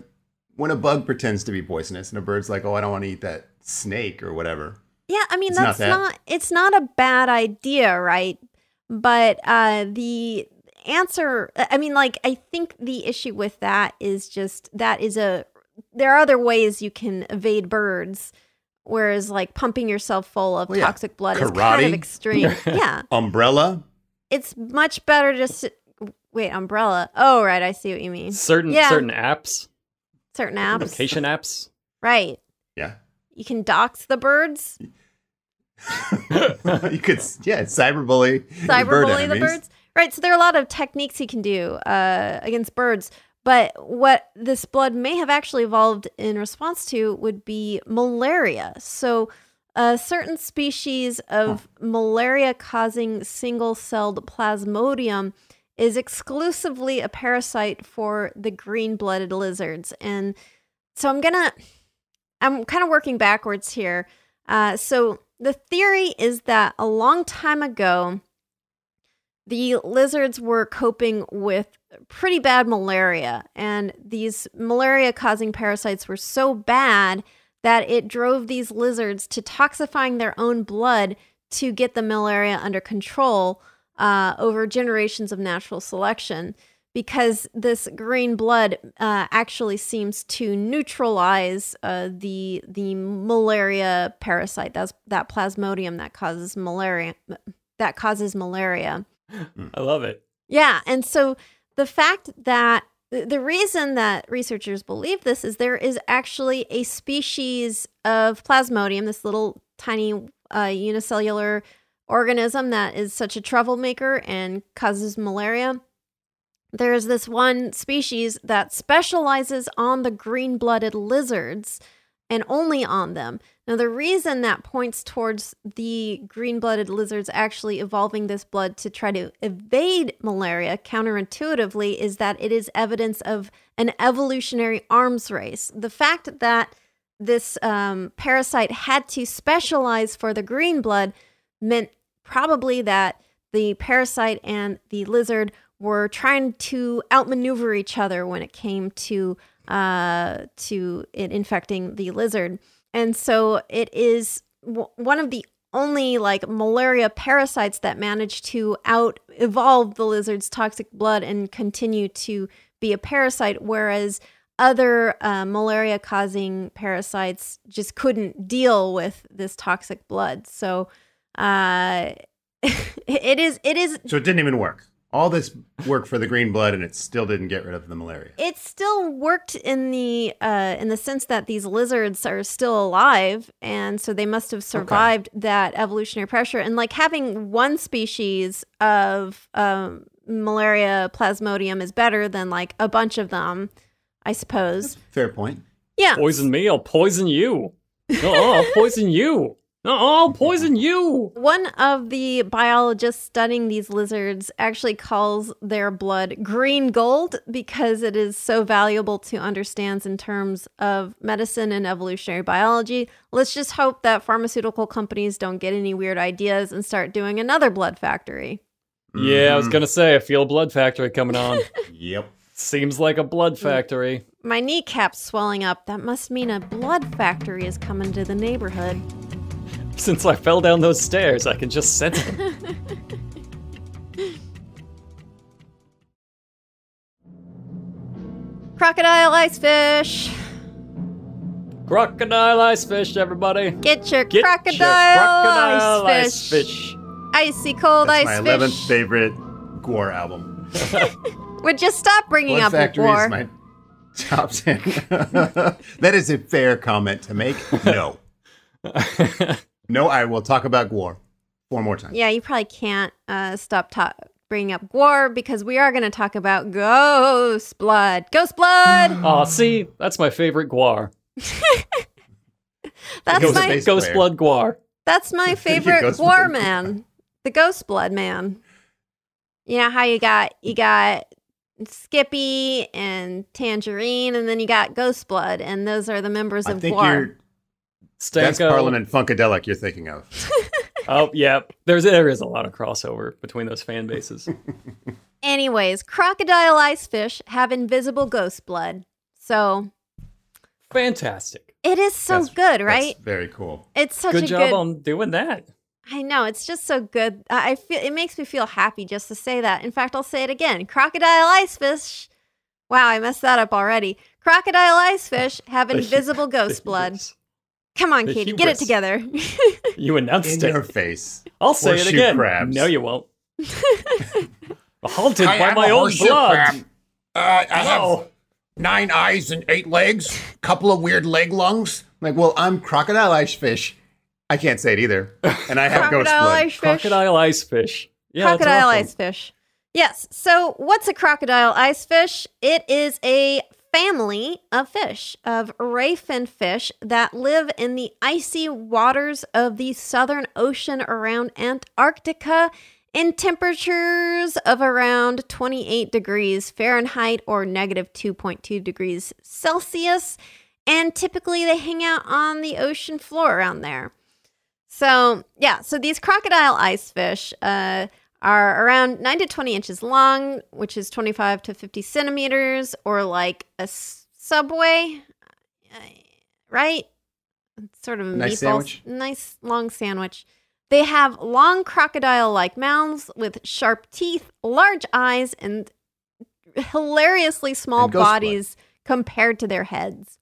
when a bug pretends to be poisonous and a bird's like, "Oh, I don't want to eat that snake or whatever." Yeah, I mean It's not that's that. not, it's not a bad idea, right? But uh the answer I mean like I think the issue with that is just that is a there are other ways you can evade birds whereas like pumping yourself full of Well, yeah. toxic blood is kind of extreme. yeah. Umbrella. It's much better just to, wait, umbrella. Oh, right, I see what you mean. Certain Yeah. certain apps, Certain apps. location apps. Right. Yeah. You can dox the birds, you could, yeah, cyberbully. your bird cyberbully the birds. Right. So there are a lot of techniques you can do uh, against birds. But what this blood may have actually evolved in response to would be malaria. So a certain species of malaria causing single celled plasmodium is exclusively a parasite for the green blooded lizards. And so I'm gonna, I'm kind of working backwards here. Uh, so the theory is that a long time ago, the lizards were coping with pretty bad malaria, and these malaria causing parasites were so bad that it drove these lizards to toxifying their own blood to get the malaria under control uh, over generations of natural selection. Because this green blood uh, actually seems to neutralize uh, the the malaria parasite. That's that plasmodium that causes malaria. That causes malaria. I love it. Yeah. And so the fact that the reason that researchers believe this is there is actually a species of plasmodium, this little tiny uh, unicellular organism that is such a troublemaker and causes malaria. There's this one species that specializes on the green blooded lizards and only on them. Now, the reason that points towards the green blooded lizards actually evolving this blood to try to evade malaria counterintuitively is that it is evidence of an evolutionary arms race. The fact that this um, parasite had to specialize for the green blood meant probably that the parasite and the lizard were trying to outmaneuver each other when it came to uh, to it infecting the lizard. And so it is w- one of the only like malaria parasites that managed to out evolve the lizard's toxic blood and continue to be a parasite, whereas other uh, malaria causing parasites just couldn't deal with this toxic blood. So uh, it is it is So it didn't even work. All this work for the green blood, and it still didn't get rid of the malaria. it still worked in the uh, in the sense that these lizards are still alive, and so they must have survived that evolutionary pressure. And like having one species of um, malaria plasmodium is better than like a bunch of them, I suppose. Fair point. Yeah. Poison me, I'll poison you. No, I'll poison you. No, I'll poison you. One of the biologists studying these lizards actually calls their blood green gold because it is so valuable to understand in terms of medicine and evolutionary biology. Let's just hope that pharmaceutical companies don't get any weird ideas and start doing another blood factory. Yeah, I was gonna say, I feel a blood factory coming on. Yep. Seems like a blood mm. factory. My kneecap's swelling up. That must mean a blood factory is coming to the neighborhood. Since I fell down those stairs, I can just sense it. Crocodile ice fish. Crocodile ice fish, everybody. Get your Get crocodile, your crocodile ice, fish. fish. Icy cold That's ice my eleventh favorite GWAR album. Would you stop bringing Blood up Factory war. is my top ten. that is a fair comment to make. No. No, I will talk about GWAR. four more times. Yeah, you probably can't uh, stop ta- bringing up Gwar because we are going to talk about Ghost Blood. Ghost Blood! Aw, see, that's my favorite GWAR. That's Ghost my Ghost player. Blood GWAR. that's my favorite Ghost Gwar man, the Ghost Blood man. You know how you got you got Skippy and Tangerine, and then you got Ghost Blood, and those are the members I of think Gwar. You're that's Stanko. Parliament Funkadelic you're thinking of. Oh, yeah. There's there is a lot of crossover between those fan bases. Anyways, crocodile icefish have invisible ghost blood, so Fantastic. it is so That's- good, that's right? very cool. It's such a Good a job good. on doing that. I know it's just so good. I I feel it makes me feel happy just to say that. In fact, I'll say it again. Crocodile icefish. Wow, I messed that up already. Crocodile icefish have invisible ghost blood. Hubris. Come on, the Katie, get it together. You announced In it. your face. I'll say it again. crabs. No, you won't. Haunted I by am my own horseshoe blood. crab. Uh, I have nine eyes and eight legs, A couple of weird leg lungs. Like, well, I'm crocodile ice fish. I can't say it either. And I have ghost Crocodile blood. icefish. Crocodile icefish. Yeah, crocodile awesome. icefish. Yes. So, what's a crocodile ice fish? It is a family of fish, of ray fin fish that live in the icy waters of the Southern Ocean around Antarctica in temperatures of around 28 degrees Fahrenheit or negative 2.2 degrees Celsius. And typically they hang out on the ocean floor around there. So, yeah, so these crocodile ice fish uh, are around 9 to 20 inches long, which is 25 to 50 centimeters, or like a s- subway, uh, right? It's sort of a Nice meatball- sandwich. Nice long sandwich. They have long crocodile like mouths with sharp teeth, large eyes, and hilariously small And ghost blood. bodies compared to their heads.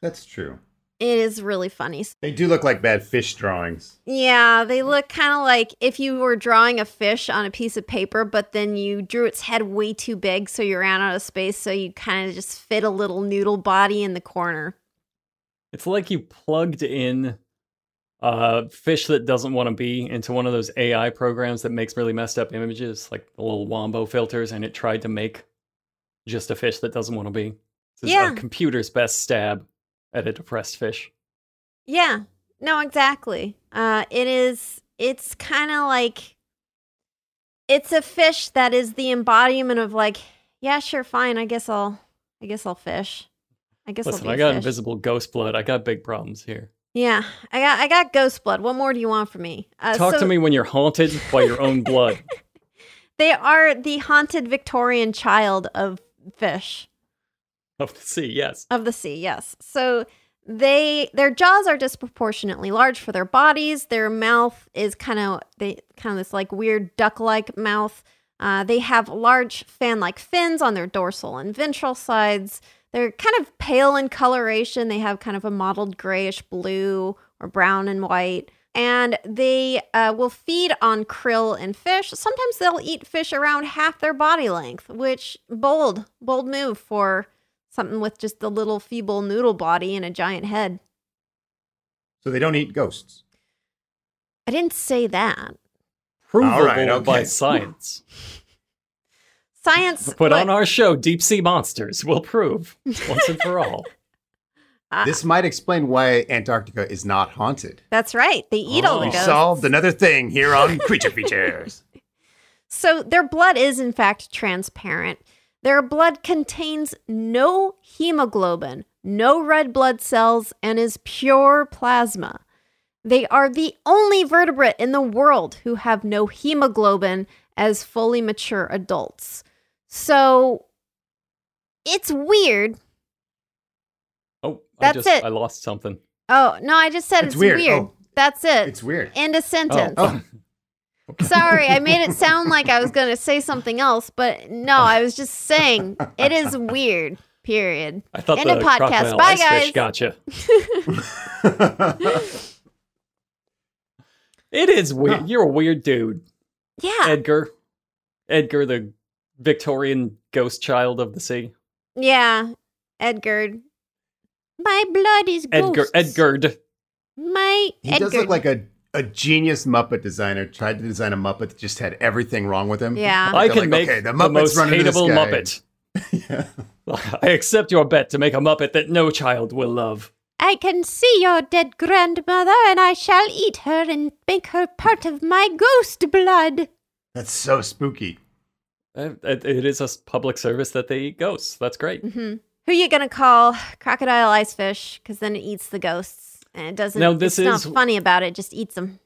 That's true. It is really funny. They do look like bad fish drawings. Yeah, they look kind of like if you were drawing a fish on a piece of paper, but then you drew its head way too big, so you ran out of space, so you kind of just fit a little noodle body in the corner. It's like you plugged in a fish that doesn't want to be into one of those AI programs that makes really messed up images, like the little Wombo filters, and it tried to make just a fish that doesn't want to be. This is Yeah. a computer's best stab at a depressed fish. Yeah, no, exactly. Uh, it is. It's kind of like it's a fish that is the embodiment of like, yeah, sure, fine. I guess I'll, I guess I'll fish. I guess Listen, I got fish. invisible ghost blood. I got big problems here. Yeah, I got, I got ghost blood. What more do you want from me? Uh, Talk so- to me when you're haunted by your own blood. They are the haunted Victorian child of fish of the sea, yes. of the sea. Yes. So they their jaws are disproportionately large for their bodies. Their mouth is kind of they kind of this like weird duck-like mouth. Uh, they have large fan-like fins on their dorsal and ventral sides. They're kind of pale in coloration. They have kind of a mottled grayish blue or brown and white. And they uh, will feed on krill and fish. Sometimes they'll eat fish around half their body length, which bold, bold move for something with just a little feeble noodle body and a giant head. So they don't eat ghosts. I didn't say that. Provable right, by science. Science. Put look, on our show, Deep Sea Monsters, We'll prove once and for all. uh, This might explain why Antarctica is not haunted. That's right. They eat all the We solved another thing here on Creature Features. So their blood is in fact transparent. Their blood contains no hemoglobin, no red blood cells, and is pure plasma. They are the only vertebrate in the world who have no hemoglobin as fully mature adults. So it's weird. Oh, That's I just it. I lost something. Oh, no, I just said it's, It's weird. weird. Oh. That's it. It's weird. End of sentence. Oh, oh. Sorry, I made it sound like I was going to say something else, but no, I was just saying it is weird. Period. I thought End the of podcast. Bye, ice guys. fish gotcha. It is weird. You're a weird dude, Yeah. Edgar. Edgar, the Victorian ghost child of the sea. Yeah. Edgar. My blood is Edgar. ghosts. Edgard. My He Edgar. does look like a a genius Muppet designer tried to design a Muppet that just had everything wrong with him. Yeah. I can like, make okay, the, Muppet's most running hateable sky. Muppet. I accept your bet to make a Muppet that no child will love. I can see your dead grandmother, and I shall eat her and make her part of my ghost blood. That's so spooky. Uh, It It is a public service that they eat ghosts. That's great. hmm Who you gonna call crocodile ice fish? Because then it eats the ghosts, and it doesn't. Now, this it's is- not funny about it. Just eats them.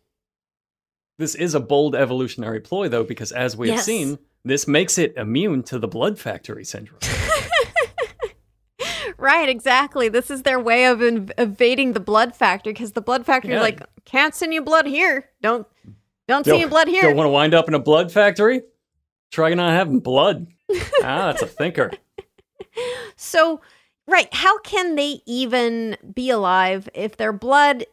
This is a bold evolutionary ploy, though, because as we have seen, this makes it immune to the blood factory syndrome. Right, exactly. This is their way of inv- evading the blood factory because the blood factory Yeah. is like, can't send you blood here. Don't, don't send you blood here. Don't want to wind up in a blood factory? Try not having blood. ah, that's a thinker. So, right, how can they even be alive if their blood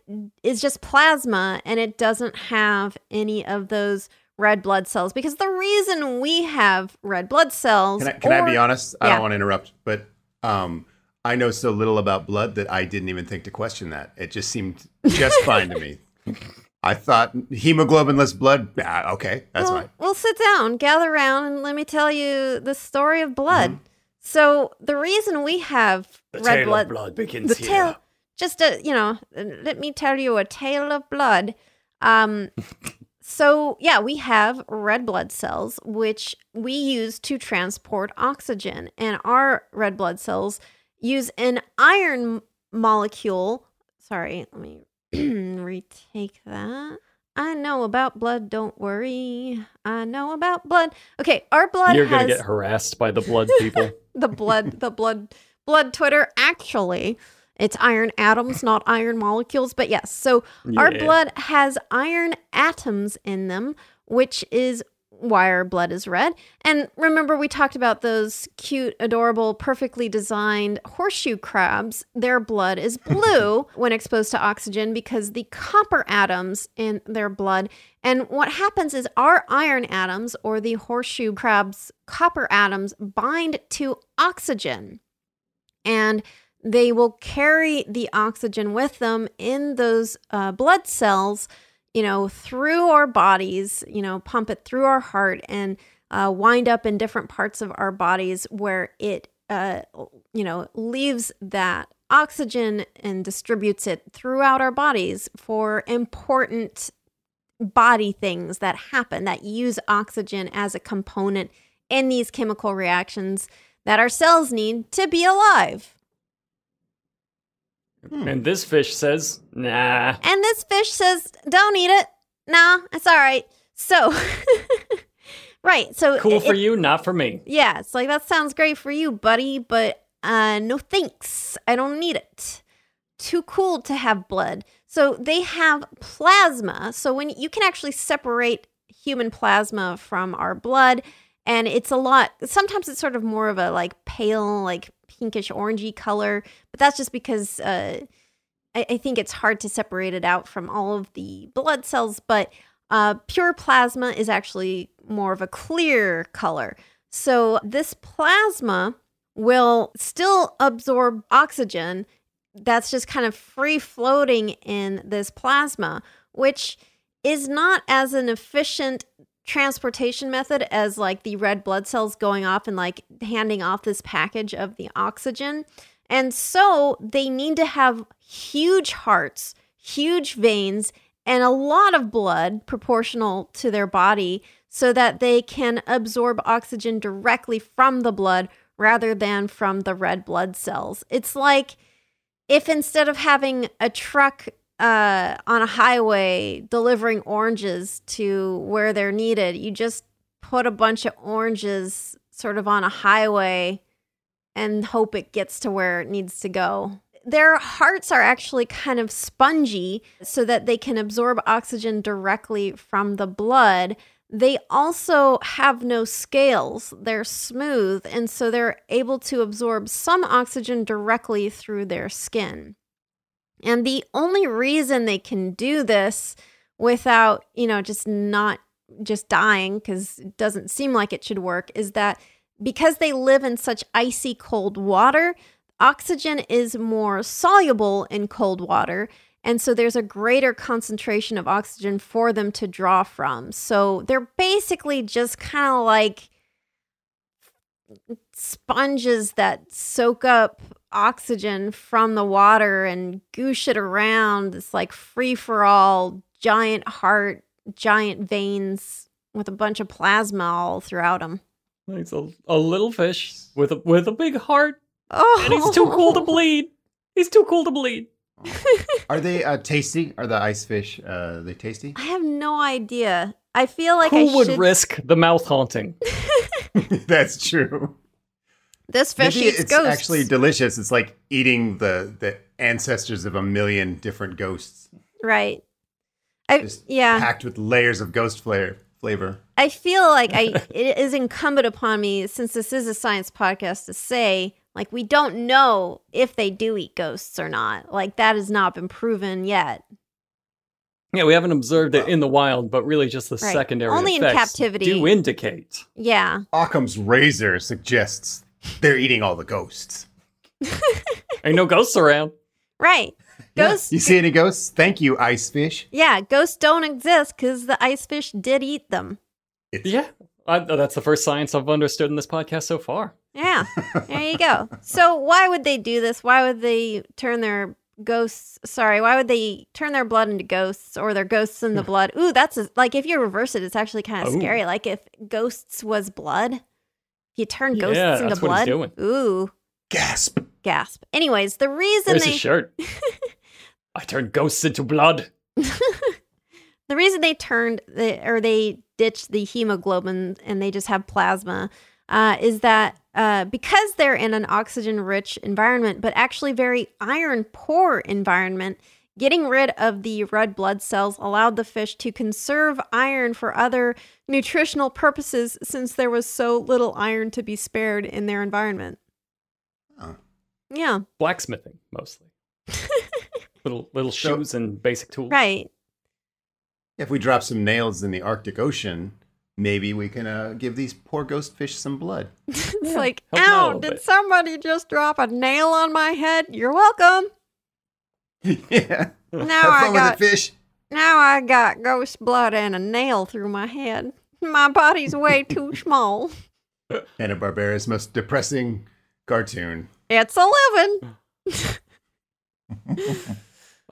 is just plasma and it doesn't have any of those red blood cells? Because the reason we have red blood cells. Can I, can I be or- honest? I Yeah. don't want to interrupt, but um, I know so little about blood that I didn't even think to question that. It just seemed just fine to me. I thought hemoglobinless blood. Ah, okay, that's well, fine. Well, sit down, gather around, and let me tell you the story of blood. Mm-hmm. So, the reason we have the red blood, blood begins the tale, just a you know, let me tell you a tale of blood. Um, so yeah, we have red blood cells, which we use to transport oxygen, and our red blood cells use an iron molecule. Sorry, let me retake that. I know about blood, don't worry. I know about blood. Okay, our blood You're has going to get harassed by the blood people. the blood the blood blood twitter actually it's iron atoms not iron molecules but yes so our blood has iron atoms in them which is why our blood is red. And remember we talked about those cute adorable perfectly designed horseshoe crabs. Their blood is blue when exposed to oxygen because the copper atoms in their blood. And what happens is our iron atoms or the horseshoe crab's copper atoms bind to oxygen. And they will carry the oxygen with them in those uh, blood cells, you know, through our bodies, you know, pump it through our heart and uh, wind up in different parts of our bodies where it, uh, you know, leaves that oxygen and distributes it throughout our bodies for important body things that happen that use oxygen as a component in these chemical reactions that our cells need to be alive. And this fish says, nah. And this fish says, "Don't eat it. Nah, it's all right." So, right. So Cool it- for you, not for me. Yeah, it's like that sounds great for you, buddy, but uh no thanks. I don't need it. Too cool to have blood. So they have plasma. So when you can actually separate human plasma from our blood and it's a lot sometimes it's sort of more of a like pale like pinkish orangey color, but that's just because uh I, I think it's hard to separate it out from all of the blood cells, but uh, pure plasma is actually more of a clear color. So this plasma will still absorb oxygen that's just kind of free floating in this plasma, which is not as an efficient transportation method as like the red blood cells going off and like handing off this package of the oxygen. And so they need to have huge hearts, huge veins, and a lot of blood proportional to their body so that they can absorb oxygen directly from the blood rather than from the red blood cells. It's like if instead of having a truck uh, on a highway delivering oranges to where they're needed, you just put a bunch of oranges sort of on a highway and hope it gets to where it needs to go. Their hearts are actually kind of spongy so that they can absorb oxygen directly from the blood. They also have no scales. They're smooth, and so they're able to absorb some oxygen directly through their skin. And the only reason they can do this without, you know, just not just dying, because it doesn't seem like it should work, is that because they live in such icy cold water, oxygen is more soluble in cold water. And so there's a greater concentration of oxygen for them to draw from. So they're basically just kind of like sponges that soak up oxygen from the water and goosh it around. It's like free for all, giant heart, giant veins with a bunch of plasma all throughout them. He's a, a little fish with a with a big heart, Oh, and he's too cool to bleed. He's too cool to bleed. Are they uh, tasty? Are the ice fish uh, they tasty? I have no idea. I feel like I Who would should. risk the mouth haunting? That's true. This fish Maybe eats it's ghosts. actually delicious. It's like eating the the ancestors of a million different ghosts, right. I just yeah. packed with layers of ghost flavor. Flavor. I feel like I it is incumbent upon me since this is a science podcast to say like we don't know if they do eat ghosts or not. Like that has not been proven yet. Yeah, we haven't observed it in the wild, but really just the Right. secondary Only in captivity. do indicate. Yeah. Occam's razor suggests they're eating all the ghosts. Ain't no ghosts around. Right. Yeah. Ghosts You see any ghosts? Thank you, ice fish. Yeah, ghosts don't exist cuz the ice fish did eat them. It's, Yeah, I, oh, that's the first science I've understood in this podcast so far. Yeah. There you go. So why would they do this? Why would they turn their ghosts sorry, why would they turn their blood into ghosts or their ghosts in the hmm. blood? Ooh, that's a, like if you reverse it, it's actually kind of Oh. scary. Like if ghosts was blood, if you turn ghosts Yeah, into that's what he's blood. doing. Ooh, Gasp. gasp. Anyways, the reason There's they his shirt. I turned ghosts into blood. the reason they turned the, or they ditched the hemoglobin and they just have plasma uh, is that uh, because they're in an oxygen rich environment, but actually very iron poor environment, getting rid of the red blood cells allowed the fish to conserve iron for other nutritional purposes since there was so little iron to be spared in their environment. Oh. Yeah, Blacksmithing, mostly. little little So- shoes and basic tools. right. If we drop some nails in the Arctic Ocean, maybe we can uh, give these poor ghost fish some blood. It's like, help them out a ow, did bit." somebody just drop a nail on my head? You're welcome. yeah. Now Have I got with it, fish. now I got ghost blood and a nail through my head. My body's way too small. Hanna Barbera's most depressing cartoon. It's a living.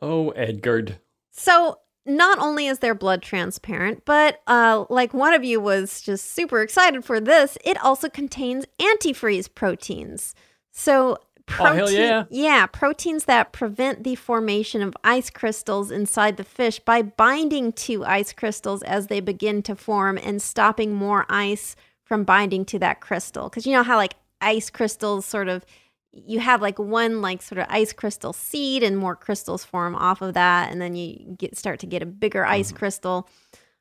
Oh, Edgard. So not only is their blood transparent, but uh, like one of you was just super excited for this, it also contains antifreeze proteins. So Oh, hell yeah. yeah, proteins that prevent the formation of ice crystals inside the fish by binding to ice crystals as they begin to form and stopping more ice from binding to that crystal. Because you know how like ice crystals sort of you have like one like sort of ice crystal seed and more crystals form off of that and then you get start to get a bigger ice Mm-hmm. crystal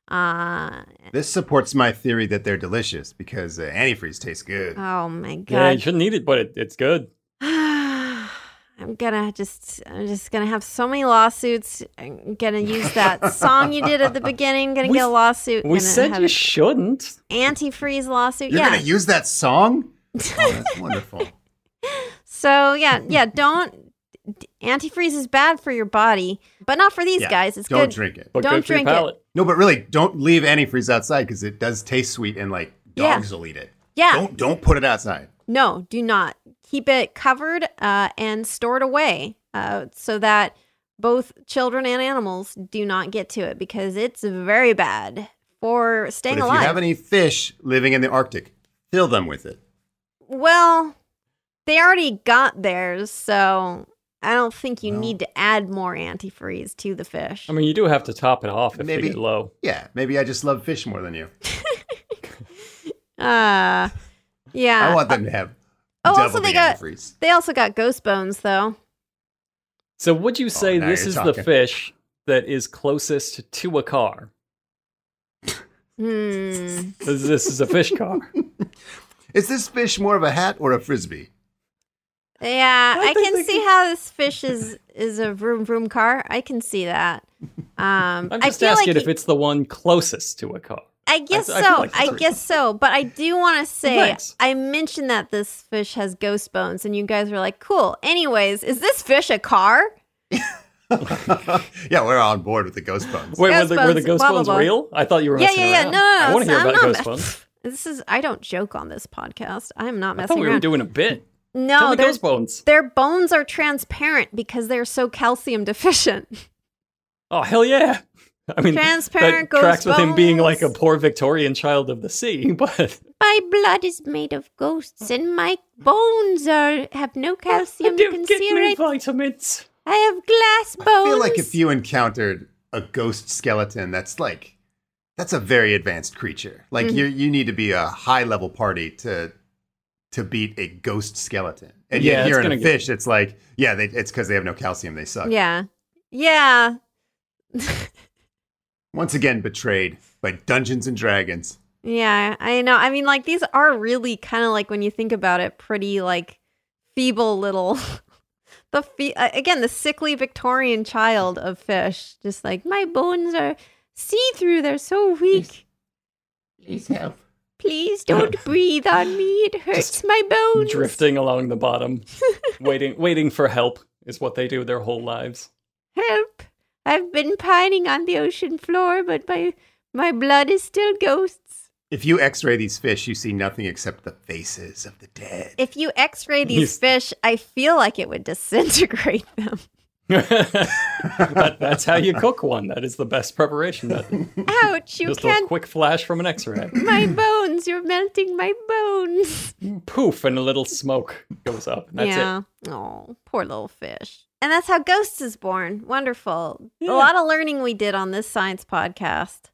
uh This supports my theory that they're delicious because uh, antifreeze tastes good. oh my god! Yeah, you shouldn't eat it, but it, it's good. i'm gonna just i'm just gonna have so many lawsuits i'm gonna use that song you did at the beginning gonna We- get a lawsuit We gonna said you shouldn't. antifreeze lawsuit You're yeah gonna use that song? Oh, that's wonderful. so yeah yeah don't antifreeze is bad for your body but not for these Yeah, guys it's Don't good drink it. But Don't good for your drink it. No, but really, don't leave antifreeze outside because it does taste sweet and like Yeah. dogs will eat it. yeah Don't don't put it outside. No, do not. Keep it covered uh, and stored away uh, so that both children and animals do not get to it because it's very bad for staying but if alive. you have any fish living in the Arctic, fill them with it. well, they already got theirs, so I don't think you Well. need to add more antifreeze to the fish. I mean, you do have to top it off if Maybe- they get low. Yeah, maybe I just love fish more than you. uh, yeah. I want them to have oh, double also the they got antifreeze. they also got ghost bones though. So would you say Oh, this you're is the fish that is closest to a car? Hmm. This, this is a fish car. Is this fish more of a hat or a frisbee? Yeah, I, think can they see how this fish is is a vroom vroom car. I can see that. Um, I'm I just feel asking like if it's the one closest to a car. I guess I so. feel like I guess so. But I do want to say Thanks. I mentioned that this fish has ghost bones, and you guys were like, "Cool." Anyways, is this fish a car? yeah, we're on board with the ghost bones. Wait, were Ghost the, were the ghost blah, blah, bones blah. real? I thought you were yeah, messing yeah, yeah. around. No, no, no. I want to hear I'm about not- ghost bones. This is I don't joke on this podcast. I am not messing. I thought we were doing a bit. Tell no, me ghost bones. their bones are transparent because they're so calcium deficient. Oh hell yeah! I mean, Transparent that ghost tracks with him being like a poor Victorian child of the sea, but My blood is made of ghosts, and my bones are have no calcium to do get conceal me it. vitamins. I have glass bones. I feel like if you encountered a ghost skeleton, that's like that's a very advanced creature. Like Mm-hmm. you you need to be a high level party to to beat a ghost skeleton. And Yeah, yet it's here in a gonna get- fish, it's like yeah, they, it's because they have no calcium. They suck. yeah, yeah. Once again, betrayed by Dungeons and Dragons. Yeah, I know. I mean, like these are really kind of like when you think about it, pretty like feeble little. the fe- uh, again, the sickly Victorian child of fish, just like my bones are see through. They're so weak. Please help. Please don't breathe on me. It hurts my bones. Drifting along the bottom, waiting, waiting for help is what they do their whole lives. Help! I've been pining on the ocean floor, but my my blood is still ghosts. If you X-ray these fish, you see nothing except the faces of the dead. If you X-ray these Yes. fish, I feel like it would disintegrate them. That- that's how you cook one. That is the best preparation method. Ouch! You Just a can't quick flash from an X-ray. my bones. You're melting my bones. Poof, and a little smoke goes up. and That's yeah. Oh, poor little fish. And that's how Ghosts is born. Wonderful. Yeah. A lot of learning we did on this science podcast.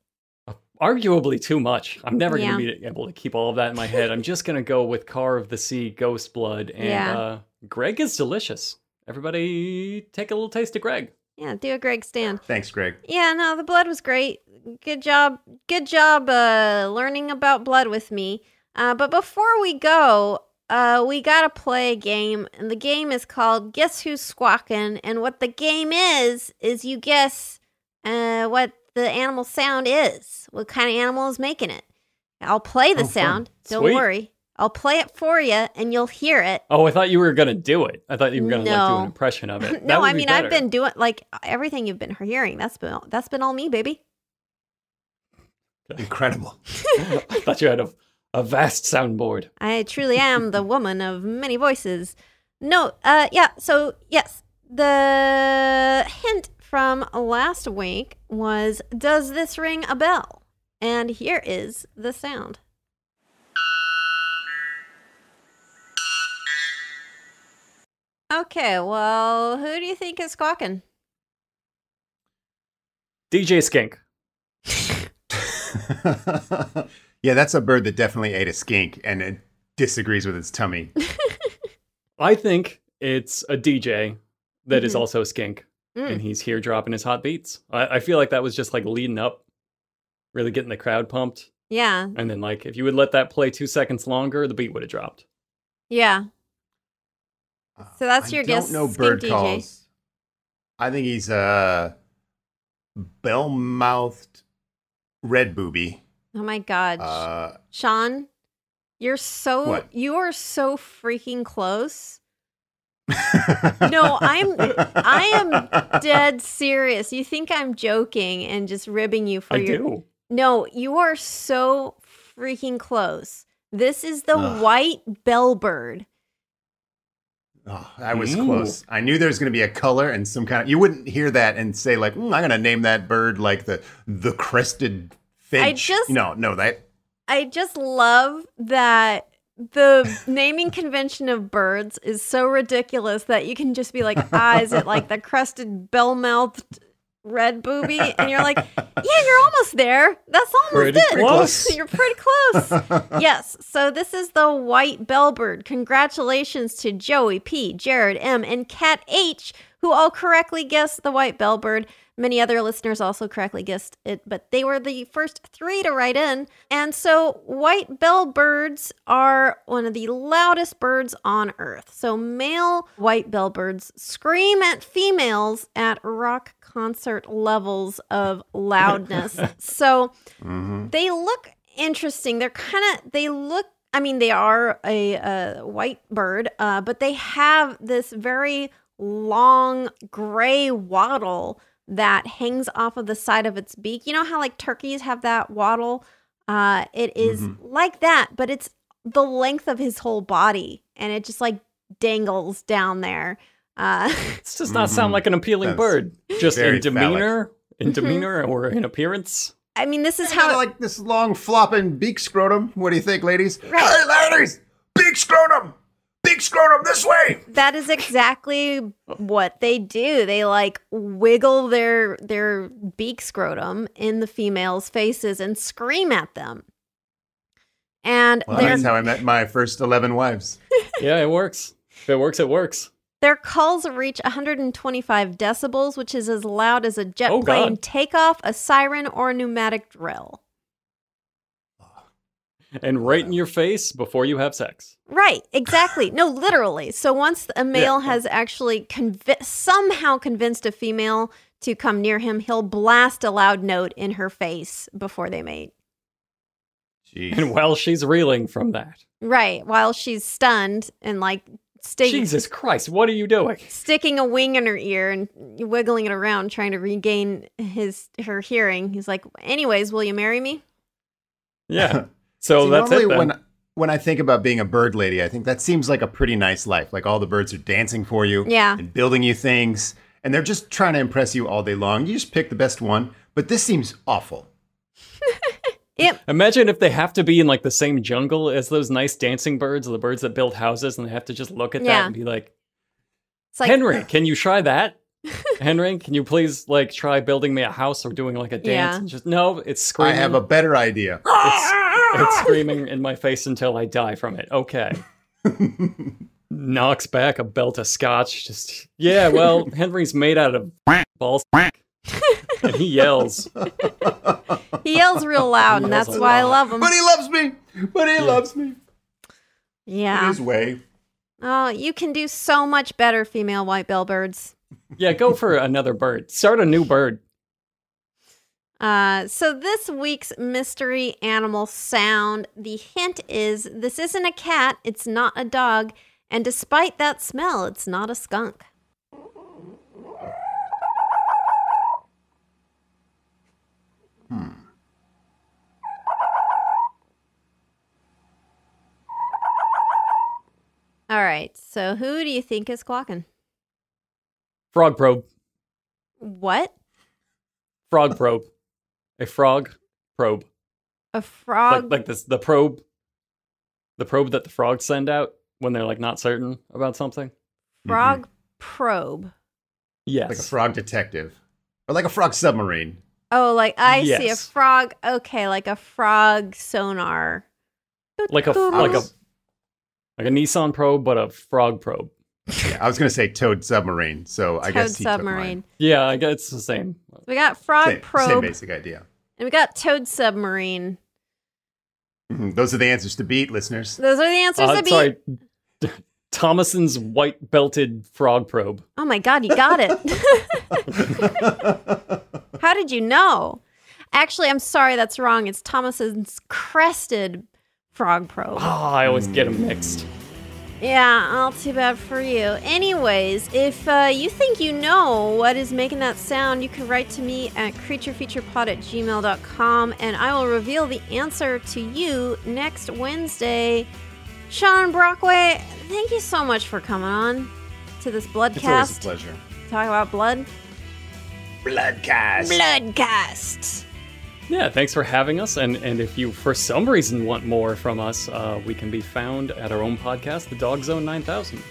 Arguably too much. I'm never Yeah. going to be able to keep all of that in my head. I'm just going to go with Car of the Sea, Ghost Blood, and Yeah. uh, Greg is delicious. Everybody take a little taste of Greg. Yeah, do a Greg stand. Thanks, Greg. Yeah, no, the blood was great. Good job. Good job uh, learning about blood with me. Uh, but before we go, uh, we got to play a game. And the game is called Guess Who's Squawking. And what the game is, is you guess uh, what the animal sound is, what kind of animal is making it. I'll play the Oh, fun. sound. Don't Sweet. worry. I'll play it for you and you'll hear it. Oh, I thought you were going to do it. I thought you were going to like do an impression of it. No, would I be mean I've been doing like everything you've been hearing. That's been that's been all me, baby. Incredible. I thought you had a, a vast soundboard. I truly am the woman of many voices. No, uh, yeah. So yes, the hint from last week was, "Does this ring a bell?" And here is the sound. Okay, well, who do you think is squawking? DJ Skink. yeah, that's a bird that definitely ate a skink and it disagrees with its tummy. I think it's a DJ that is Mhm. also a skink, Mm. and he's here dropping his hot beats. I, I feel like that was just like leading up, really getting the crowd pumped. Yeah, And then, like, if you would let that play two seconds longer, the beat would have dropped. yeah. So that's I your don't guess, know skink bird DJ. calls. I think he's a bell-mouthed red booby. Oh my god, Uh, Sean, you're so What? you are so freaking close. No, I'm I am dead serious. You think I'm joking and just ribbing you for I your do. No, you are so freaking close. This is the Ugh. white bellbird. Oh, I was Ooh. close. I knew there was going to be a color and some kind of. You wouldn't hear that and say like, "Mm, "I'm going to name that bird like the the crested finch." just- no, no, that I just love that the naming convention of birds is so ridiculous that you can just be like, ah, is it like the crested bell-mouthed red booby? And you're like, yeah, you're almost there. That's almost Pretty it. close. You're pretty close. yes. So this is the white bellbird. Congratulations to Joey P, Jared M, and Kat H, who all correctly guessed the white bellbird. Many other listeners also correctly guessed it, but they were the first three to write in. And so, white bellbirds are one of the loudest birds on earth. So, male white bellbirds scream at females at rock concert levels of loudness. so, they look interesting. They're kind of, they look, I mean, they are a, a white bird, uh, but they have this very long gray wattle that hangs off of the side of its beak. You know how like turkeys have that wattle? Uh, it is Mm-hmm. like that, but it's the length of his whole body, and it just like dangles down there. Uh, This does not sound like an appealing That's bird. Just in demeanor, in demeanor, or in appearance. I mean, this is How how like this long flopping beak scrotum. What do you think, ladies? Right. Hey, ladies! Big scrotum! Big scrotum this way! that is exactly what they do. They like wiggle their their beak scrotum in the females' faces and scream at them. And Well, that's how I met my first eleven wives. Yeah, it works. If it works, it works. their calls reach 125 decibels, which is as loud as a jet Oh, plane God. takeoff, a siren, or a pneumatic drill. And right in your face before you have sex. Right, exactly. No, literally. So once a male Yeah. has actually convi- somehow convinced a female to come near him, he'll blast a loud note in her face before they mate. Jeez. And while she's reeling from that. Right, while she's stunned and like stick- Jesus Christ, what are you doing? sticking a wing in her ear and wiggling it around, trying to regain his her hearing. He's like, "Anyways, will you marry me?" Yeah. So See, that's normally it then. when when I think about being a bird lady, I think that seems like a pretty nice life. Like all the birds are dancing for you, Yeah. and building you things, and they're just trying to impress you all day long. You just pick the best one. But this seems awful. Yep. Imagine if they have to be in like the same jungle as those nice dancing birds, the birds that build houses, and they have to just look at Yeah. that and be like, It's like Henry, can you try that? Henry, can you please like try building me a house or doing like a dance? Yeah. And just no, it's screaming. I have a better idea. it's, it's screaming in my face until I die from it. Okay. Knocks back a belt of scotch. Just yeah, well, Henry's made out of balls, and he yells. he yells real loud, and that's why I love him. But he loves me. But he loves me. In Yeah. his way. Oh, you can do so much better, female white bellbirds. Yeah, go for another bird. Start a new bird. Uh, so this week's mystery animal sound, the hint is this isn't a cat, it's not a dog, and despite that smell, it's not a skunk. All right, so who do you think is quacking? Frog probe. What? Frog probe. A frog probe. A frog? Like like this the probe. The probe that the frogs send out when they're like not certain about something. frog mm-hmm. probe. Yes. Like a frog detective. Or like a frog submarine. Oh, like I see a frog. Okay, like a frog sonar. like a like a like a Nissan probe, but a frog probe. Yeah, I was going to say toad submarine. So I toad guess he submarine. Yeah, I guess it's the same. We got frog Same, probe same basic idea. And we got toad submarine. Mhm, Those are the answers to beat, listeners. Those are the answers Uh, to beat. sorry, Thomason's white belted frog probe. Oh my god, you got it. How did you know? Actually, I'm sorry, that's wrong. It's Thomason's crested frog probe. Ah, I always get them mixed. Yeah, all too bad for you. Anyways, if uh, you think you know what is making that sound, you can write to me at creaturefeaturepod at gmail.com and I will reveal the answer to you next Wednesday. Sean Brockway, thank you so much for coming on to this Bloodcast. It's always a Bloodcast. pleasure. Talk about blood. Bloodcast. Bloodcast. Yeah, thanks for having us. And and if you for some reason want more from us, uh, we can be found at our own podcast, The Dog Zone 9000.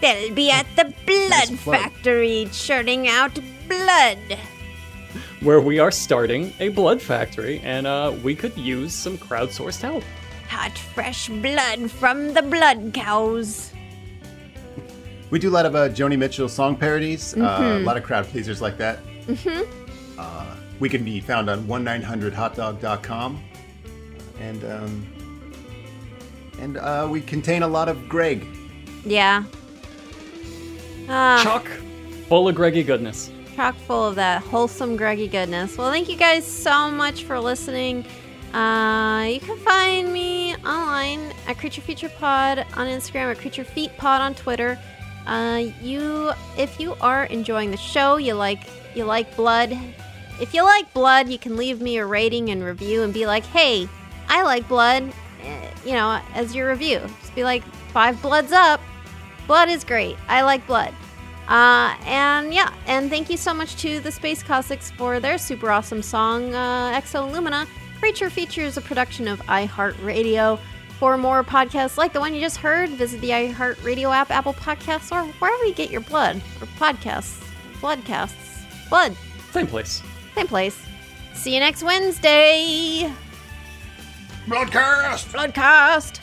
They'll be at the Blood plug. Factory churning out blood. where we are starting a blood factory, and uh, we could use some crowdsourced help. Hot, fresh blood from the blood cows. We do a lot of uh, Joni Mitchell song parodies, uh, a lot of crowd pleasers like that. Mm-hmm. Uh, we can be found on 1-900-hotdog.com. And, um, and uh, we contain a lot of Greg. Yeah. Ah, Chock full of Greggy goodness. chock full of that wholesome Greggy goodness. Well, thank you guys so much for listening. Uh, you can find me online at Creature Feature Pod on Instagram, at Creature Feet Pod on Twitter. Uh, you, if you are enjoying the show, you like you like blood. If you like blood, you can leave me a rating and review and be like, "Hey, I like blood." eh, You know, as your review, just be like, five bloods up. Blood is great. I like blood." Uh, and yeah, and thank you so much to the Space Cossacks for their super awesome song, uh, Exo Lumina. Creature Features, a production of iHeartRadio. For more podcasts like the one you just heard, visit the iHeartRadio app, Apple Podcasts, or wherever you get your blood or podcasts. Bloodcasts. Blood. Same place. Same place. See you next Wednesday. Broadcast! Bloodcast.